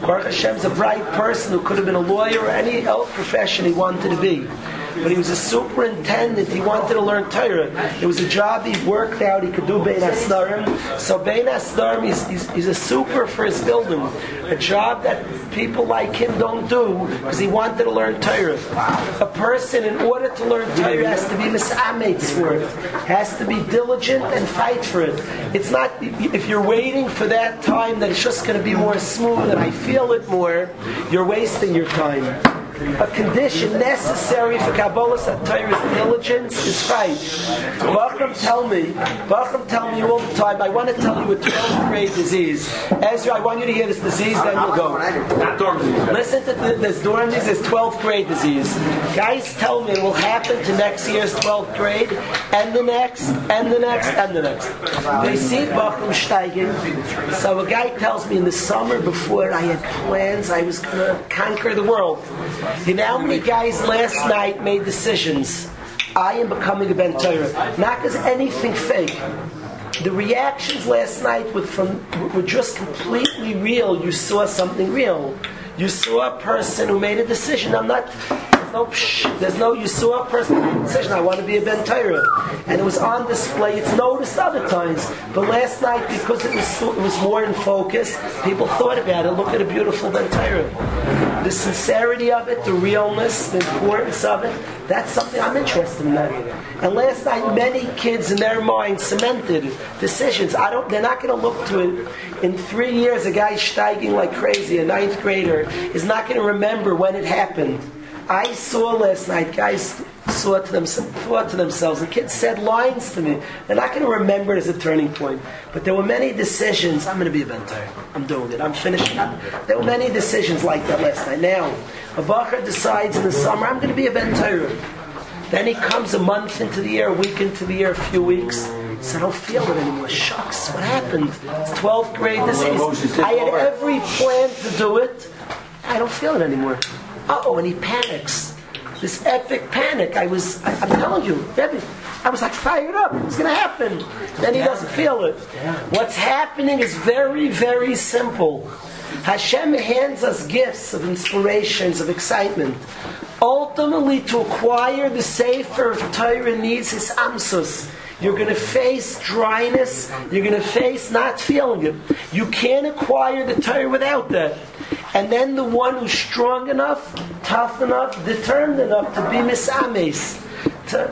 Baruch Hashem's a bright person who could have been a lawyer or any else profession he wanted to be but he was a superintendent. He wanted to learn Torah. It was a job he worked out. He could do Bein Asnarim. So Bein Asnarim, he's, he's, he's a super for his building. A job that people like him don't do because he wanted to learn Torah. A person, in order to learn Torah, has to be misametz for it. Has to be diligent and fight for it. It's not if you're waiting for that time that it's just going to be more smooth and I feel it more. You're wasting your time. A condition necessary for Kabbalah Torah's diligence is fight. Bachram tell me, Bachram tell me all the time, I want to tell you a 12th grade disease. Ezra, I want you to hear this disease, then you'll go. Not dorm disease. Listen to th- this dorm disease, is 12th grade disease. Guys tell me it will happen to next year's 12th grade, and the next, and the next, and the next. They see Bachram steigen. So a guy tells me in the summer before I had plans, I was going to conquer the world. You know how many guys last night made decisions? I am becoming a Ben Torah. Not because anything fake. The reactions last night were, from, were just completely real. You saw something real. You saw a person who made a decision. I'm not. There's no. There's no. You saw a person decision. I want to be a Ben and it was on display. It's noticed other times, but last night because it was it was more in focus, people thought about it. Look at a beautiful Ben Torah. The sincerity of it, the realness, the importance of it. That's something I'm interested in. That. And last night, many kids in their mind cemented decisions. I don't. They're not going to look to it. In three years, a guy steiging like crazy, a ninth grader, is not going to remember when it happened. I saw last night guys saw to themselves, thought to themselves, the kids said lines to me. They're not going to remember it as a turning point. But there were many decisions. I'm going to be a bentar. I'm doing it. I'm finishing up. There were many decisions like that last night. Now, a bacher decides in the summer, I'm going to be a bentar. Then he comes a month into the year, a week into the year, a few weeks. He said, I don't feel it anymore. Shucks, what happened? It's 12th grade disease. I had every plan to do it. I don't feel it anymore. Oh, and he panics. This epic panic. I was, I, I'm telling you, Debbie, I was like fired up. It's going to happen. Then he doesn't feel it. What's happening is very, very simple. Hashem hands us gifts of inspirations, of excitement. Ultimately, to acquire the Sefer of Torah needs his amsus. You're going to face dryness. You're going to face not feeling it. You can't acquire the Torah without that. And then the one who's strong enough, tough enough, determined enough to be misames, to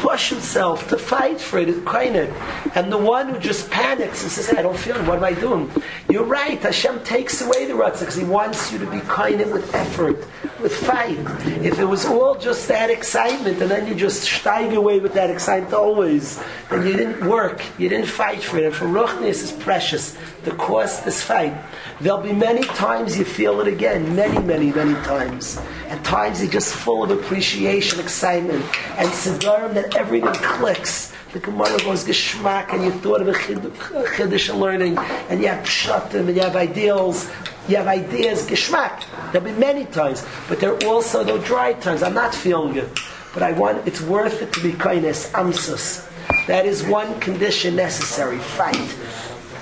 push himself, to fight for it, it. And the one who just panics and says, I don't feel it, what am I doing? You're right, Hashem takes away the ruts because He wants you to be kind with effort, with fight. If it was all just that excitement and then you just steig away with that excitement always, then you didn't work, you didn't fight for it. And for Ruchnis is precious. The cost is fight. There'll be many times you feel it again, many, many, many times. At times you're just full of appreciation, excitement, and Siddurim that everything clicks. The Gemara goes geschmack, and you thought of a chiddush learning, and you have pshatim, and you have ideals, you have ideas, geschmack. There'll be many times, but there are also those dry times. I'm not feeling it, but I want. It's worth it to be kindness, amsus. That is one condition necessary. Fight.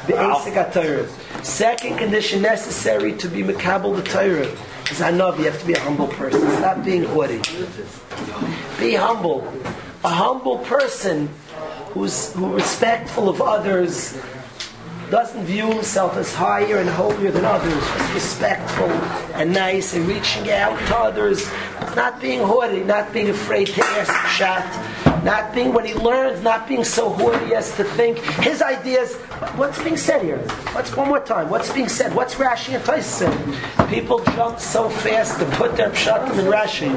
The Asik. Second condition necessary to be Makabal the Torah is Hanav. You have to be a humble person. Stop being haughty. Be humble. A humble person who's who respectful of others doesn't view himself as higher and holier than others, just respectful and nice and reaching out to others, not being haughty, not being afraid to ask shot, not being what he learns, not being so haughty as to think his ideas. What's being said here? What's one more time? What's being said? What's Rashi and said? People jump so fast to put their pshatim in Rashi.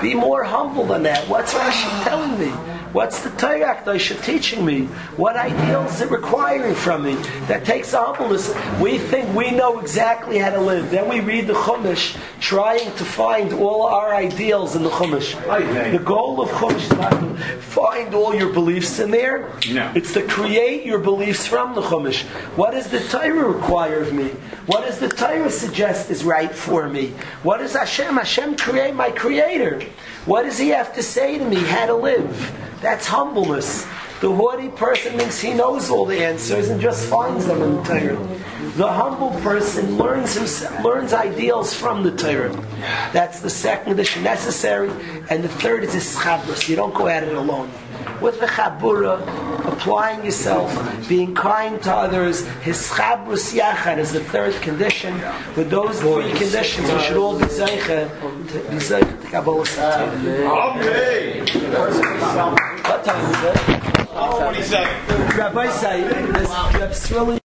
Be more humble than that. What's Rashi telling me? What's the Torah Akdosha teaching me? What ideals is it requiring from me? That takes a humbleness. We think we know exactly how to live. Then we read the Chumash, trying to find all our ideals in the Chumash. The goal of Chumash is not to find all your beliefs in there. No. It's to create your beliefs from the Chumash. What does the Torah require of me? What does the Torah suggest is right for me? What does Hashem? Hashem create my creator. What does he have to say to me how to live? That's humbleness. The haughty person thinks he knows all the answers and just finds them in the Torah. The humble person learns himself, learns ideals from the Torah. That's the second condition necessary, and the third is his chabras. You don't go at it alone. With the chabura, applying yourself, being kind to others, his chabrus yachad is the third condition. With those three conditions, we should all be zeicha be zeicha to Kabbalah Satira. Okay. What time is it? Oh, what do you say? Rabbi say, this.